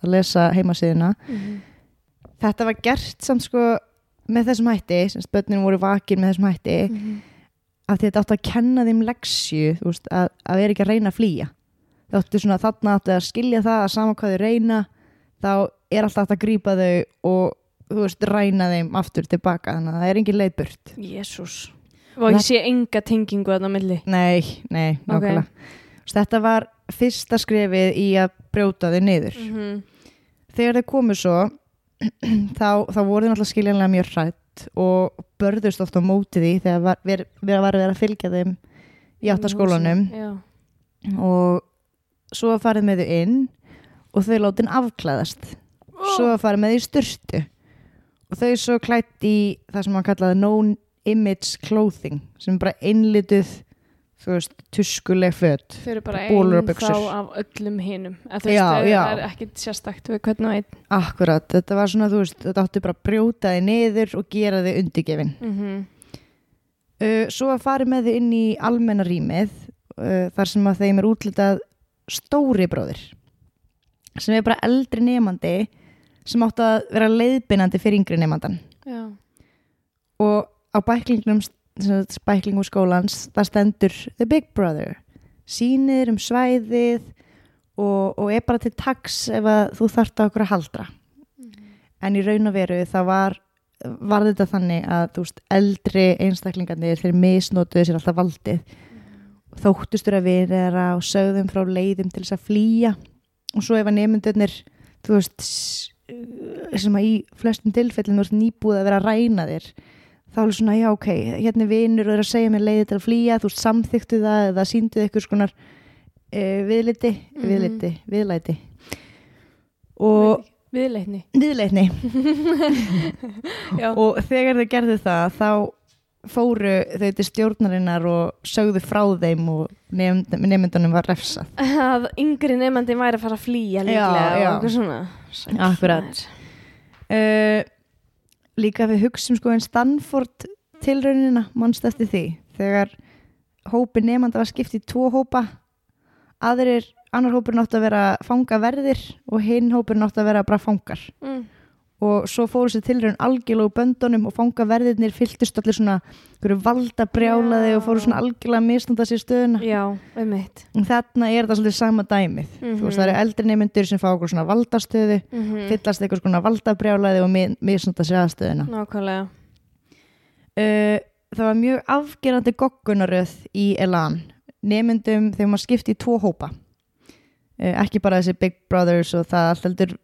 S4: að lesa heimasíðuna
S3: Mhm.
S4: þetta var gert samt sko með þessum hætti, sem spötnin voru vakin með þessum hætti
S3: Mhm.
S4: af því þetta átti að kenna þeim leksju veist, að, að vera ekki að reyna að flýja það átti svona þarna átti að skilja það að sama hvað þau reyna þá er alltaf hægt að grípa þau og þú veist, ræna þeim aftur tilbaka þannig að það er engin leið burt
S3: Jésús Og ég sé enga tengingu þarna á milli
S4: nei, nei, nákvæmlega okay. Þetta var fyrsta skrefið í að brjóta þau niður.
S3: Mhm.
S4: þegar þau komu svo þá, þá voru þau náttúrulega skiljanlega mjög hrætt og börðust oft á móti því þegar var, ver, ver, var verið að fylgja þeim í áttaskólanum og svo farið með þau inn og þau látin afklæðast. Svo var farið með þau í styrtu og þau svo klætt í það sem hann kallaði no image clothing sem bara einlituð þú veist, tuskuleg föt
S3: Þau eru bara einn þá af öllum hinum. En þú veist, það er ekkit sérstakt við hvern og einn.
S4: Akkurat, þetta var svona, þú veist, þetta átti bara að brjóta þið niður og gera þið undirgefin.
S3: Mm
S4: uh, svo var farið með þau inn í almenna rýmið uh, þar sem að þeim er útlitað stóri bróðir sem er bara eldri nefandi sem átti að vera leiðbynandi fyrir yngri nefandan
S3: Já,
S4: og á bæklingnum bæklingum skólans það stendur The Big Brother. Sýnir um svæðið og, og er bara til taks ef þú þarft á okkur að haldra. En í raun og veru það var var þetta þannig að þú veist eldri einstaklingarnir þeir misnotuðu sér alltaf valdið. Þóttustur að þeirra og sögðum frá leiðum til þess að flýja. Og svo ef að nefndurnir þú veist sem að í flestum tilfellin veist nýbúið að vera að ræna þér þá er svona já ok, hérna og er að segja mér leiði til að flýja, þú samþyktu það eða síndu ykkur skonar uh, viðliti,
S3: Mhm.
S4: viðliti, viðlæti. Og
S3: Viðleitni.
S4: Viðleitni. Og þegar þau gerðu það þá fóru þau til stjórnarinnar og sögðu frá þeim og nefndunum var refsað.
S3: Að yngri nefandi væri að fara að flýja líklega
S4: Já, já.
S3: og eitthvað svona.
S4: Akkurat. uh, líka við hugsum sko en Stanford tilraunina mannst eftir því þegar hópi nefnda var skipt í tvo hópa aðrir, annar hópur nátt að vera fangaverðir og hinn hópur nátt að vera bara fangar
S3: mm.
S4: Og svo fóru sér tilraun algjörlega úr böndunum og fangaverðirnir fylltust allir svona valda brjálaði
S3: Já.
S4: og fóru svona algjörlega að misnanda sér stöðuna.
S3: Já, um
S4: en þarna er þetta svolítið sama dæmið. Þú veist það eru eldri nefndur sem fá svona valdastöðu
S3: mm
S4: fyllast eitthvað svona valdabrjálaði og mi- misnanda sér aðstöðuna.
S3: Nákvæmlega.
S4: Uh, það var mjög afgerandi goggunaröð í Elan. Nefndum þegar maður skipti í tvo hópa. Uh, ekki bara þessi Big Brothers og það allt heldur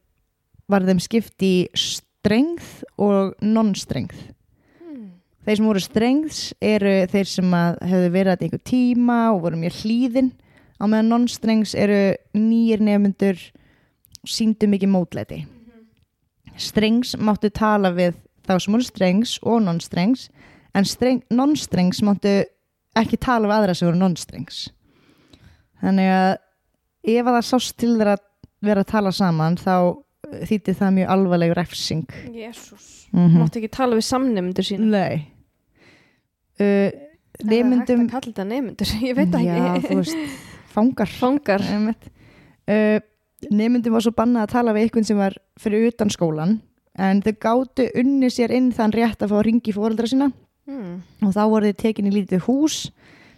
S4: var þeim skipti í strength og non-strength
S3: mm.
S4: þeir sem voru strengths eru þeir sem hefðu verið að einhver tíma og voru mjög hlýðin á meðan non-strengths eru nýjir nefndur síndu mikið mótlæti. Strengs máttu tala við þá sem voru strengs og non-strengs en streng, non-strengs máttu ekki tala við aðra sem voru non-strengs þannig að ef að það sást til þeirra að vera að tala saman þá þýtti það mjög alvarleg refsing.
S3: Jésús
S4: mm
S3: máttu ekki tala við samnefndur sín
S4: Nei. Uh, Nefndum
S3: það er hægt að kalla þetta nefndur, ég veit
S4: Já,
S3: ekki.
S4: þú veist, fangar.
S3: Fangar.
S4: Uh, Nefndum var svo bannað að tala við einhvern sem var fyrir utan skólan en þau gátu unni sér inn þann rétt að fá að ringi fóreldra sína.
S3: Mm.
S4: og þá voru þið tekin í lítið hús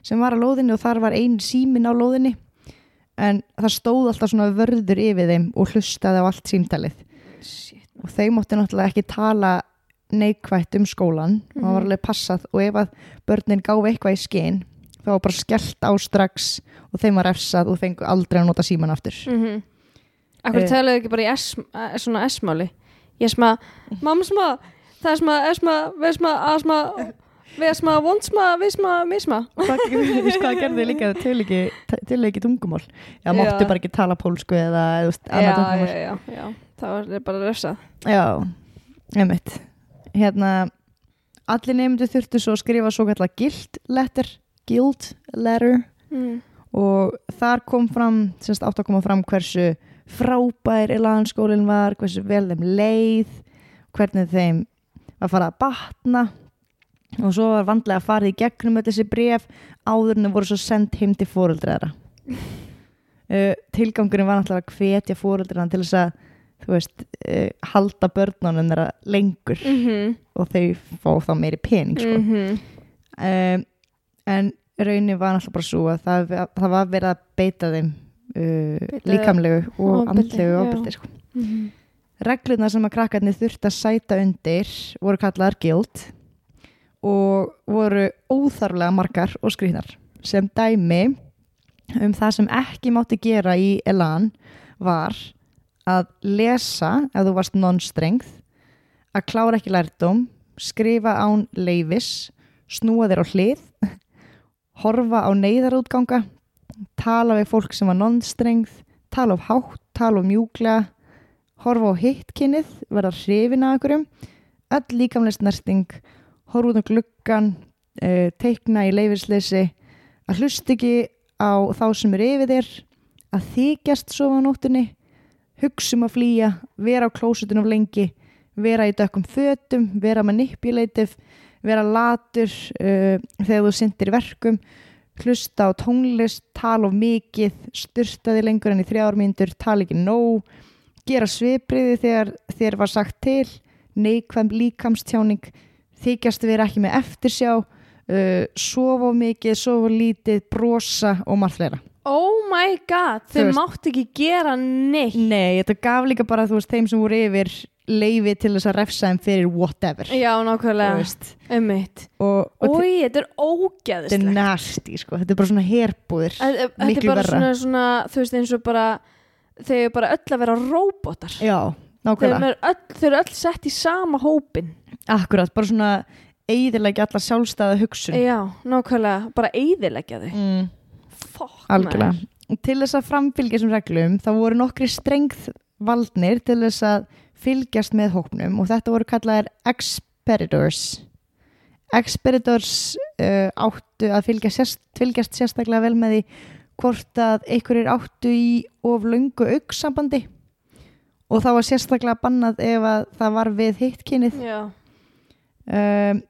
S4: sem var á lóðinni og þar var ein símin á lóðinni en það stóð alltaf svona vörður yfir þeim og hlustaði á allt símtalið.
S3: Shit.
S4: og þau móttu náttúrulega ekki tala neikvætt um skólan og það var alveg passað. Og ef að börnin gáfi eitthvað í skinn þá var bara skellt á strax og þeim var refsað og fengu aldrei að nota síman aftur.
S3: Mm Akkur
S4: Eh.
S3: talaðu ekki bara í S, eh, svona S-máli? Ég sma, mamma sma Það er sma, er sma, við sma, að sma Við sma, vond sma, við sma, við sma
S4: hvað, hvað gerði líka til ekki, til ekki tungumál? Já, máttu
S3: Já.
S4: bara ekki tala pólsku eða
S3: Já,
S4: annað
S3: já,
S4: tungumál.
S3: já, já Það var bara refsað
S4: já, einmitt. Hérna allir nefndu þurftu svo að skrifa svo kallar guild letter guild letter.
S3: Mm.
S4: og þar kom fram, semst átt að koma fram hversu frábær Elanskólinn var, hversu vel þeim leið hvernig þeim var farið að batna og svo var vandlega að farið í gegnum þessi bref áður en þau voru svo sendt heim til fóreldræðra uh, tilgangurinn var náttúrulega að hvetja fóreldræðan til þess að þú veist, uh, halda börnunum þeirra lengur
S3: Mm -hmm.
S4: og þau fá þá meiri pening sko.
S3: Mm
S4: um, en raunin var náttúrulega bara svo að það, það var verið að beita þeim uh,
S3: Beita
S4: líkamlegu og
S3: ofbeldi,
S4: andlegu ofbeldi sko.
S3: -hmm.
S4: reglurnar sem að krakkarnir þurft að sæta undir voru kallaðar guild og voru óþarflega margar og skrýnar sem dæmi um það sem ekki mátti gera í Elan var að lesa ef þú varst non-strength að klára ekki lærdóm skrifa án leifis snúa þér á hlið horfa á neyðarútganga tala við fólk sem var non-strength tala of hátt, tala of mjúklega horfa á hittkinnið verða hrifin að einhverjum öll líkamlega snerting horfa út á gluggan uh, teikna í leifisleysi að hlusta ekki á þá sem er yfir þér að þykjast sofa á nóttunni hugsa um að flýja vera á klósutunum lengi vera í dökkum fötum, vera manipulative vera latur uh, þegar þú syndir verkum hlusta á tónlist, tala of mikið styrta þig lengur enn í þrjármyndur tala ekki nóg gera svipriði þegar þér var sagt til neikvæm líkamstjáning þykjast vera ekki með eftirsjá uh, sofa of mikið, sofa of lítið brosa og margt fleira.
S3: Oh my god, þau máttu ekki gera neitt.
S4: Nei, þetta gaf líka bara þú veist þeim sem voru yfir leifi til þess að refsa þeim fyrir whatever.
S3: Já, nákvæmlega, ummitt Ói, þetta er
S4: þetta er
S3: ógæðislegt
S4: nasty sko. þetta er bara svona herbúðir
S3: Þetta er bara
S4: verra.
S3: svona, svona, þú veist eins og bara þau eru bara öll að vera róbótar.
S4: Já,
S3: þau,
S4: nákvæmlega
S3: eru öll, þau eru öll sett í sama hópin
S4: Akkurat, bara svona eiðilega alla sjálfstæða hugsun.
S3: Já, nákvæmlega, bara eyðileggja þau
S4: mm,
S3: Fokk,
S4: Algjörlega. Til þess að framfylgja þessum reglum þá voru nokkri strengð valdnir til þess að fylgjast með hópnum og þetta voru kallaðir expeditors Expeditors uh, áttu að fylgja sérst, fylgjast sérstaklega vel með því hvort að einhverjir áttu í of löngu auksambandi og þá var sérstaklega bannað ef að það var við hitt kynið.
S3: Já,
S4: um,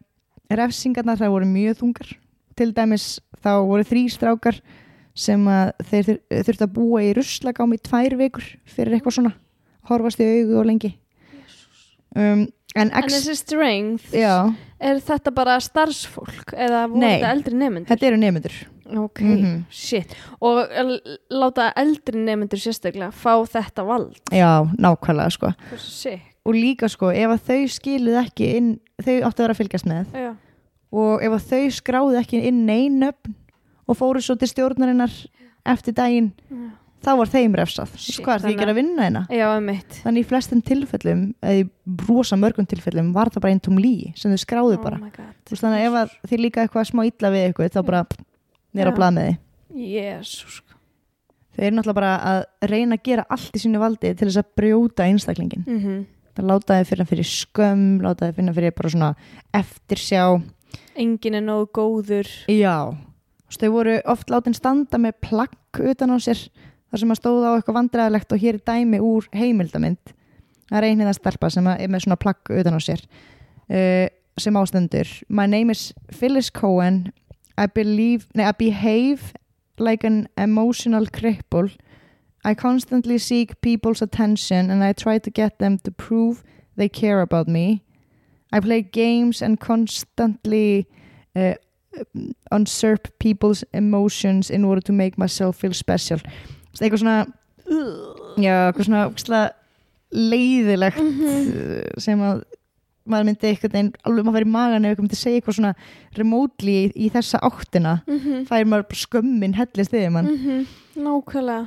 S4: refsingarnar það voru mjög þungar til dæmis þá voru þrý strákar sem að þeir þur, þurftu að búa í ruslagám í tvær vikur fyrir eitthvað svona horfast í augu og lengi um, en
S3: En þessi strength,
S4: já,
S3: er þetta bara starfsfólk eða voru
S4: Nei.
S3: þetta eldri nefnendur?
S4: þetta eru nemyndur
S3: Ok,
S4: Mhm.
S3: shit. Og láta eldri nefnendur sérstaklega fá þetta vald.
S4: já, nákvæmlega sko
S3: sick.
S4: Og líka sko, ef að þau skiluð ekki inn, þau áttu að vera að fylgjast með
S3: Já.
S4: og ef að þau skráðu ekki inn neinöfn og fóru svo til stjórnarinnar eftir daginn,
S3: Já.
S4: þá var þeim refsað hvað er því ekki að vinna hérna þannig í flestum tilfellum eða í rosa mörgum tilfellum var það bara einn tóm lí sem þau skráðu bara
S3: Oh.
S4: Þú veist, þannig að ef að þið líka eitthvað smá illa við eitthvað þá bara nýra á
S3: Já.
S4: blað með þið
S3: Jésús.
S4: þau eru náttúrulega bara að reyna að gera allt í sínu valdi til þess að brjóta einstaklingin
S3: Mm -hmm.
S4: Það láta þið finna fyrir skömm láta þið finna fyrir bara svona eftirsjá.
S3: Engin er nógu góður.
S4: já, þau voru oft látin standa með plagg utan á sér þar sem að stóða á eitthvað vandræðilegt og hér er dæmi úr heimildamind. Það er einhið að stelpa sem er með svona plagg utan á sér uh, sem ástendur My name is Phyllis Cohen. I believe, nei, I behave like an emotional cripple I constantly seek people's attention and I try to get them to prove they care about me I play games and constantly uh, usurp people's emotions in order to make myself feel special eitthvað svona já, eitthvað svona ógeðslega leiðilegt uh, sem að maður myndi eitthvað einn alveg maður fyrir magan ef eitthvað myndi segja eitthvað svona remotely í, í þessa áttina
S3: Mm -hmm.
S4: það er maður skömmin hellist yfir mann
S3: Mhm. Nákvæmlega.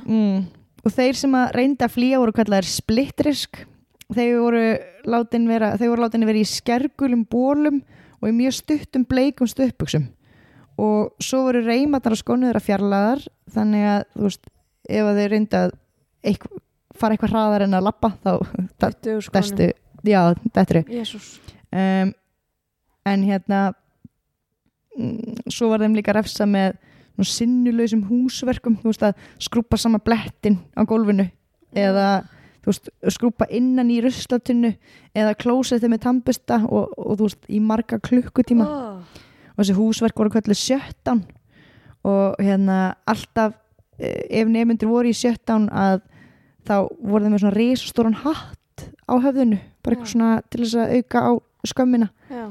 S4: Og þeir sem að reynda að flýja voru kallaðir splittrisk þeir voru látin vera voru látin vera í skergulum bólum og í mjög stuttum bleikum stuttbuxum. Og svo voru reymatar og skónuður að fjarlæðar þannig að þú veist ef að þeir reynda að eitthvað, fara eitthvað hraðar en að lappa þá destu, já,
S3: Jésús.
S4: um, en hérna mm, svo var þeim líka refsa með nú, sinnulausum húsverkum þú veist að skrúpa sama blettin á gólfinu eða veist, skrúpa innan í ruslatunnu eða klósið þeim með tambusta og, og þú veist, í marga klukkutíma
S3: Oh.
S4: og þessi húsverk voru kölluð sjöttan og hérna alltaf eh, ef nefnundir voru í sjöttan að þá voru þeim með svona risastóran hatt á höfðinu bara eitthvað svona til þess að auka á skömmina
S3: Já.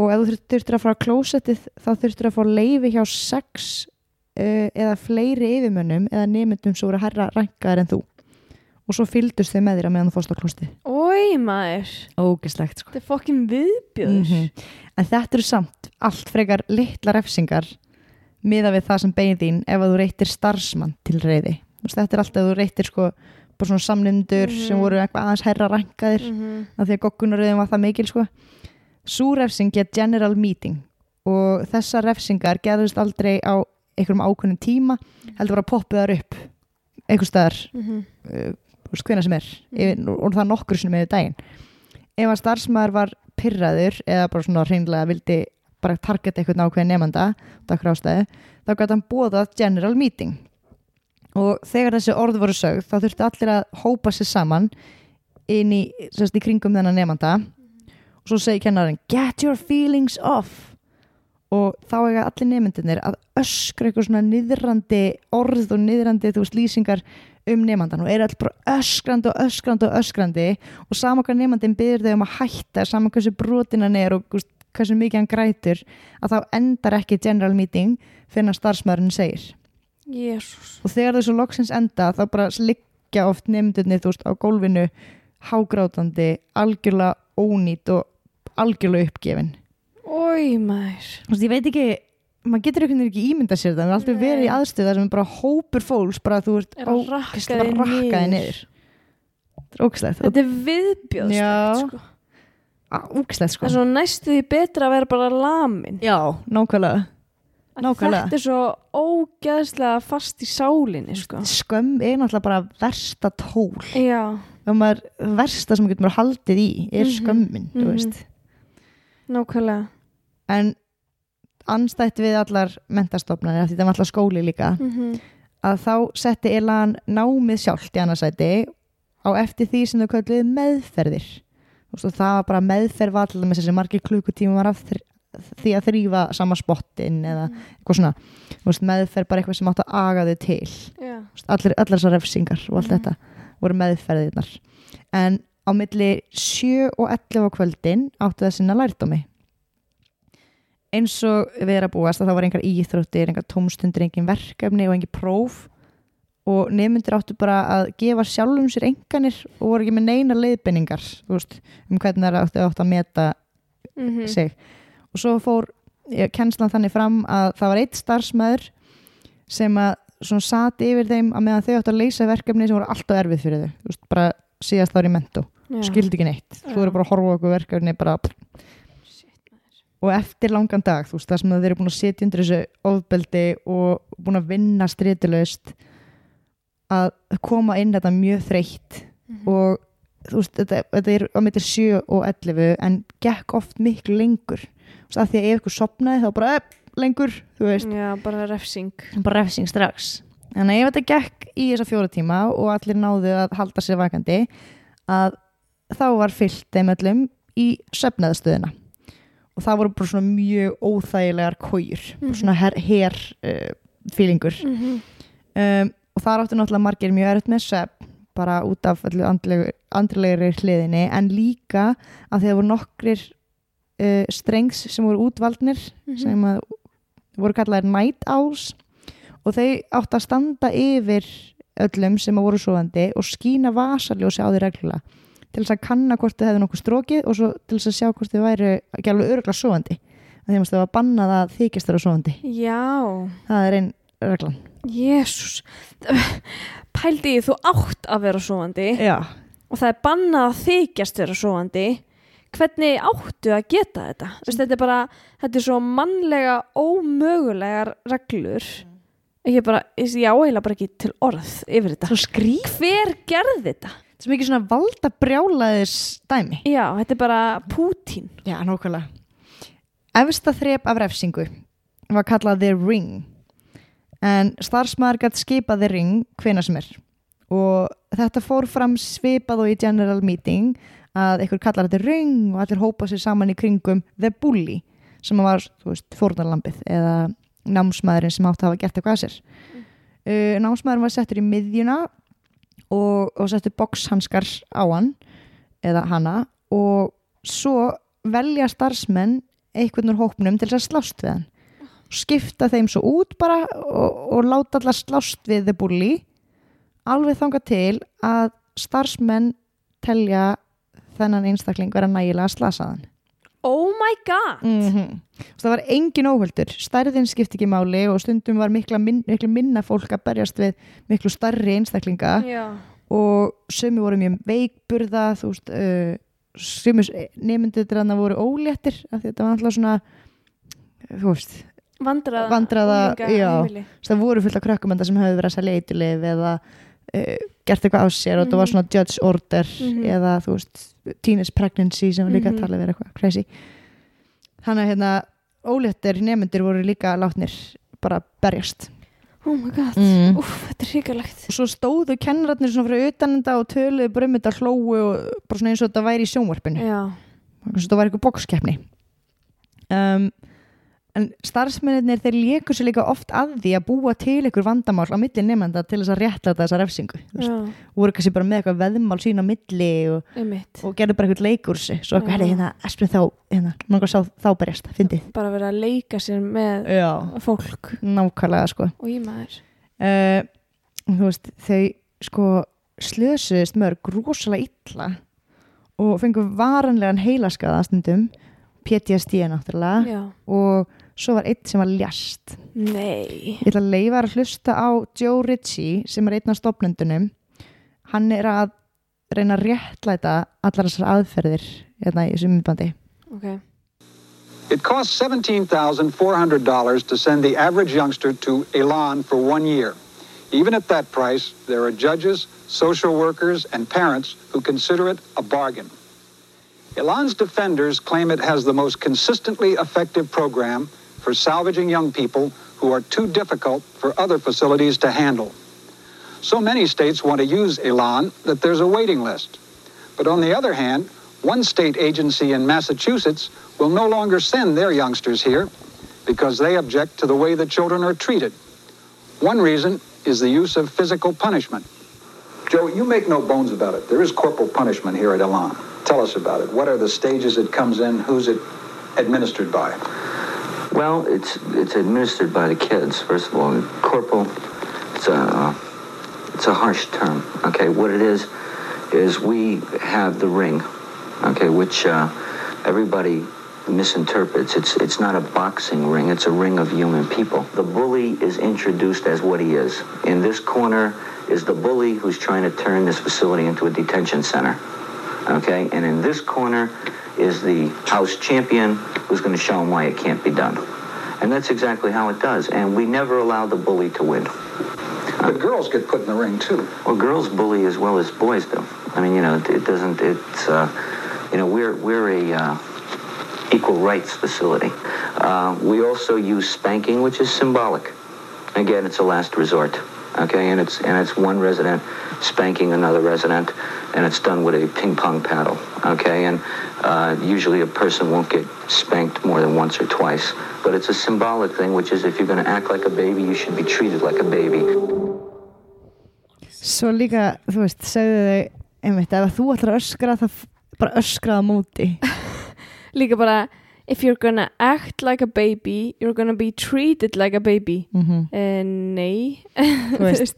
S4: Og ef þú þurft- þurftir að fara á klósettið þá þurftir að fá leifi hjá sex uh, eða fleiri yfirmönnum eða nefndum sem voru herra rænkaðar en þú og svo fylgdust þau með þér að meðan þú fórst á klóstið
S3: Ói maður.
S4: ógislegt sko
S3: Þetta er fokkin viðbjöður.
S4: Mhm. en þetta eru samt allt frekar litla refsingar miða við það sem bein þín ef að þú reytir starfsmann til reyði þetta er alltaf að þú reytir sko bara svona samlindur
S3: Mhm.
S4: sem voru eitthvað aðeins herra rænkaðir
S3: Mhm.
S4: af því að goggunaröðin var það mikil sko. Sú refsing get general meeting og þessar refsingar gerðust aldrei á einhverjum ákveðnum tíma heldur bara að poppa þar upp einhver staðar,
S3: Mhm.
S4: uh, þú veist hvena sem er yfir, og það nokkur sinni með daginn ef að starfsmæður var pyrraður eða bara svona hreinlega vildi bara targeta einhvern ákveðin nefnda ástæðu, þá gæti hann bóðað general meeting. Og þegar þessi orð voru sögð þá þurfti allir að hópa sér saman inn í, í kringum þennan nefnda svo segir kennarinn get your feelings off. Og þá eiga allir nefndinir að öskra eitthvað svona niðrandi orð og niðrandi þú veist lýsingar um nefndan og er allir bara öskrandi og öskrandi og öskrandi. Og sama hvað nefndin byrður þau um að hætta sama hversu brotinan er og veist, hversu mikið hann grætur að þá endar ekki general meeting fyrir að starfsmæðurinn segir.
S3: Jésús.
S4: og þegar þessu loksins enda þá bara liggja oft nefndunni þú veist á gólfinu hágrátandi, algjörlega ónýtt og algjörlega uppgefin
S3: Ói maður.
S4: þú veit ekki maður getur einhvern veginn ekki ímynda sér það en alltaf
S3: Nei.
S4: verið í aðstöða sem er bara hópur fólks bara þú ert
S3: Er þig
S4: rakkaði
S3: niður.
S4: þetta er ógæslegt
S3: Þetta er viðbjöðst.
S4: Já.
S3: Sko.
S4: ógæslegt
S3: Það
S4: sko
S3: er svo næstu því betra að vera bara lamin.
S4: já, nákvæmlega Nákvæmlega.
S3: Þetta er svo ógeðslega fast í sálinni, sko.
S4: skömm er náttúrulega bara versta tól
S3: Já,
S4: versta sem getur maður haldið í er
S3: Mhm.
S4: skömmin, þú
S3: Mhm. Nákvæmlega.
S4: en anstætt við allar mentastofnarnir, af því það var allar skóli líka
S3: Mm
S4: að þá setti Elan námið sjálft í annarsæti á eftir því sem þau kölluðu meðferðir og það var bara meðferð var allir með þessi margir klukkutíma var af, því að þrýfa sama spottin eða eitthvað svona veist, meðferð bara eitthvað sem átt að aga þau til. Þú veist, allir, allar þessar refsingar og allt
S3: Mhm.
S4: þetta voru meðferðirnar en á milli 7 og 11 á kvöldin áttu það sinna lærdómi eins og við erum að búast að það var engar íþróttir, engar tómstundir engin verkefni og engin próf og nefnundir áttu bara að gefa sjálfum sér enganir og voru ekki með neina leiðbenningar veist, um hvernig það áttu, áttu að meta
S3: Mhm.
S4: sig og svo fór kennslan þannig fram að það var eitt starfsmæður sem að sati yfir þeim að meðan þau áttu að leysa verkefni sem voru alltaf erfið fyrir þau Þú veist, bara síðast ári
S3: Já.
S4: Skildi ekki neitt. Þú voru bara að horfa okkur verkefni bara og eftir langan dag, þú veist, það sem þeir eru búin að sitja undir þessu ofbeldi og búin að vinna stritulaust að koma inn þetta mjög þreytt
S3: Mhm.
S4: og þú veist, þetta, þetta er á mittir 7 og 11 en gekk oft miklu lengur. Þú veist, af því að ef ykkur sopnaði þá bara upp, lengur, þú veist,
S3: Já, bara refsing.
S4: Bara refsing strax. En ef þetta gekk í þessa fjóra tíma og allir náðu að halda sér vakandi að þá var fyllt þeim öllum í söfnaðastöðina og það voru bara svona mjög óþægilegar kójur, bara svona her, her uh, fílingur
S3: Mhm.
S4: um, og þar áttu náttúrulega margir mjög erfitt með söfn bara út af öllu andlegu, andlegri hliðinni en líka að þeir voru nokkrir uh, strengs sem voru útvaldnir
S3: Mhm.
S4: sem að voru kallaðir night owls og þau áttu að standa yfir öllum sem voru svoandi og skína vasaljósi á því reglulega til þess að kanna hvort þau hefðu nokkuð strókið og svo til þess að sjá hvort þau væru ekki alveg öruglega svoandi þeim að þau var bannað að þykjast þeirra svoandi
S3: Já,
S4: það er einn reglan.
S3: Jésús Pældi þú átt að vera svoandi
S4: Já,
S3: og það er bannað að þykjast vera svoandi hvernig áttu að geta þetta? Vist, þetta er bara, þetta er svo mannlega ómögulegar reglur. Ég bara, ég ég á eiginlega bara ekki til orð yfir þetta. Hver gerði þetta?
S4: Er mikið svona valda brjálaðis dæmi.
S3: Já, þetta er bara Pútín.
S4: Já, nákvæmlega. Efsta þrep af refsingu var kallað The Ring. En starfsmaður gætt skipað The Ring hvena sem er. Og þetta fór fram svipað og í general meeting að einhver kallar þetta Ring og allir hópa sér saman í kringum The Bully sem var, þú veist, fórnarlambið eða námsmaðurinn sem átti að hafa gert eitthvað að sér. Uh, námsmaðurinn var settur í miðjuna og, og settur boxhanskar á hann eða hana og svo velja starfsmenn einhvern úr hópnum til þess að slást við hann. Skipta þeim svo út bara og, og láta allar slást við the bully. Alveg þanga til að starfsmenn telja þennan einstakling vera nægilega slasaðan
S3: Oh my god.
S4: Mm það var engin óhöldur stærðin skipti ekki máli og stundum var mikla min, miklu minna fólk að berjast við miklu starri einstaklinga.
S3: Já,
S4: og sömu voru mjög veikburða þú veist uh, sömu nefndur þarna voru óléttir af því þetta var alltaf svona þú veist,
S3: vandraða unglinga
S4: já. það voru fullt af krökkumenda sem hefur verið að selja eitthulif eða uh, gert eitthvað á sér og þetta var svona judge order
S3: Mhm.
S4: eða þú veist teenage pregnancy sem var líka
S3: Mhm.
S4: að tala verið eitthvað crazy. Þannig að hérna óléttir nefndur voru líka látnir bara berjast.
S3: Oh my god,
S4: Mm.
S3: úf, þetta er hrikalegt.
S4: Og svo stóðu kennararnir svona fyrir utanenda og töluðu bara um þetta hlóu og bara svona eins og þetta væri í sjónvarpinu. Eins og þetta væri eitthvað bokskeppni um, en starfsmennir þeir lékur sér líka oft að því að búa til einhver vandamál á milli nefnda til þess að rétta þessa refsingu
S3: já,
S4: voru kannski bara með eitthvað veðmál sín á milli og, og gerðu bara eitthvað leikur svo eitthvað, herri, hérna, esprin þá hérna, langar sá þá berjast, fyndið.
S3: Bara verið að leika sér með
S4: Já,
S3: fólk.
S4: Nákvæmlega sko.
S3: Og ég maður.
S4: Uh, þú veist, þau sko slösuðist mörg rosalega illa og fengu varanlegan heilaskaða stundum PTSD náttúrulega
S3: Já,
S4: og svo var einn sem var ljast
S3: nei.
S4: Ég ætla að leifa að hlusta á Joe Ritchie sem er einn af stopnendunum hann er að reyna að réttlæta allar þessar aðferðir hérna í þessu myndbandi.
S3: Ok,
S1: It costs $17,400 to send the average youngster to Elan for one year. Even at that price, there are judges, social workers, and parents who consider it a bargain. Elan's defenders claim it has the most consistently effective program for salvaging young people who are too difficult for other facilities to handle. So many states want to use Elan that there's a waiting list. But on the other hand, One state agency in Massachusetts will no longer send their youngsters here because they object to the way the children are treated. One reason is the use of physical punishment. Joe, you make no bones about it. There is corporal punishment here at Elan. Tell us about it. What are the stages it comes in? Who's it administered by?
S5: Well, it's it's administered by the kids. First of all, corporal. It's a it's a harsh term. Okay, what it is is we have the ring. Okay, which uh, everybody misinterprets. It's it's not a boxing ring. It's a ring of human people. The bully is introduced as what he is. In this corner is the bully who's trying to turn this facility into a detention center. Okay, and in this corner is the house champion who's going to show him why it can't be done. And that's exactly how it does. And we never allow the bully to win.
S1: But girls get put in the ring too.
S5: Well, girls bully as well as boys do. I mean, you know, it, it doesn't. It's, uh, you know, we're we're a uh, equal rights facility. Uh, we also use spanking, which is symbolic. Again, it's a last resort. Okay, and it's and it's one resident spanking another resident, and it's done with a ping pong paddle. Okay, and uh, usually a person won't get spanked more than once or twice, but it's a symbolic thing, which is if you're going to act like a baby, you should be treated like a baby.
S4: Svo líka, þú veist, segðu þau einmitt, ef þú ætlar að öskra það bara öskraða móti.
S3: Líka bara if you're gonna act like a baby you're gonna be treated like a baby.
S4: Mm
S3: uh, nei.
S4: Þú veist,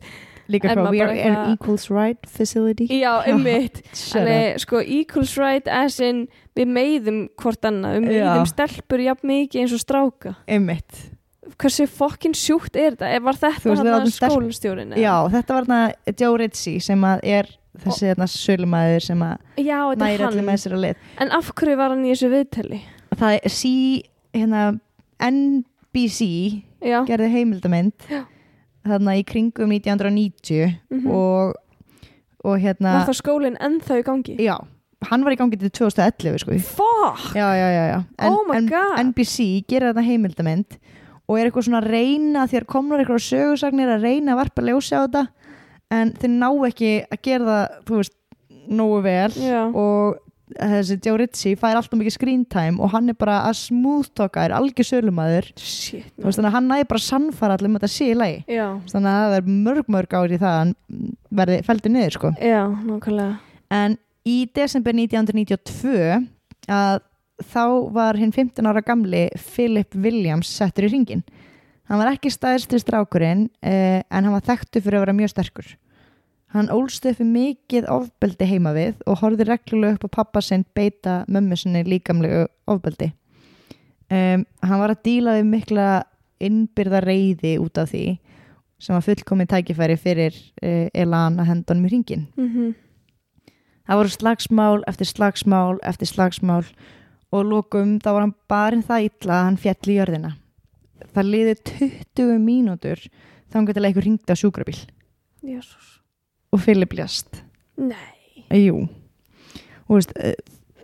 S4: líka frá we are an equals right facility
S3: já. Alveg, sko, equals right as in við meiðum hvort annað, við meiðum stelpur jafn mikið eins og stráka
S4: einmitt
S3: hversu fokkin sjúkt er þetta? Var þetta hann
S4: stelp-
S3: skólastjórin?
S4: Já, þetta var þarna Joe Ritchie sem að er þessi þarna sölumæður sem að
S3: já er
S4: allir
S3: hann
S4: með sér að lið
S3: en af hverju var hann í þessu viðtali?
S4: Það er sí, hérna NBC
S3: já,
S4: gerði heimildamind
S3: Já.
S4: Þarna í kringum 1990
S3: Mhm.
S4: og, og hérna
S3: var það skólinn ennþá í gangi?
S4: já, hann var í gangi til 2011 sko.
S3: fuck!
S4: já, já, já, já. En,
S3: Oh
S4: en. NBC gerir þetta heimildamind og er eitthvað svona að reyna þegar komnar eitthvað sögursagnir að reyna að varpa ljósi á þetta en þeir ná ekki að gera það þú veist, nógu vel
S3: Já.
S4: og þessi Joe Ritchie fær alltaf mikið screen time og hann er bara að smooth talka er algjör sölumæður hann næði bara að sannfara allir um þetta sé í lagi. Þannig að það er mörg mörg ár í það að hann verði feldur niður sko.
S3: Já, nákvæmlega.
S4: En í desember 1992 að þá var hinn 15 ára gamli Philip Williams settur í ringin hann var ekki stæðstri strákurinn eh, en hann var þekktu fyrir að vera mjög sterkur hann ólst upp við mikið ofbeldi heima við og horfði reglulega upp á pappa sinn beita mömmu sinni líkamlegu ofbeldi. Um, hann var að díla við mikla innbyrða reyði út af því sem var fullkomið tækifæri fyrir uh, Elan að henda honum í ringin
S3: mm
S4: Það voru slagsmál eftir slagsmál eftir slagsmál og lókum þá var hann barinn það illa að hann fjall í jörðina. Það liði 20 mínútur þannig til að einhver ringdi á sjúkrabíl.
S3: Jésús
S4: og Philip lést.
S3: nei,
S4: Jú. Og veist, eh,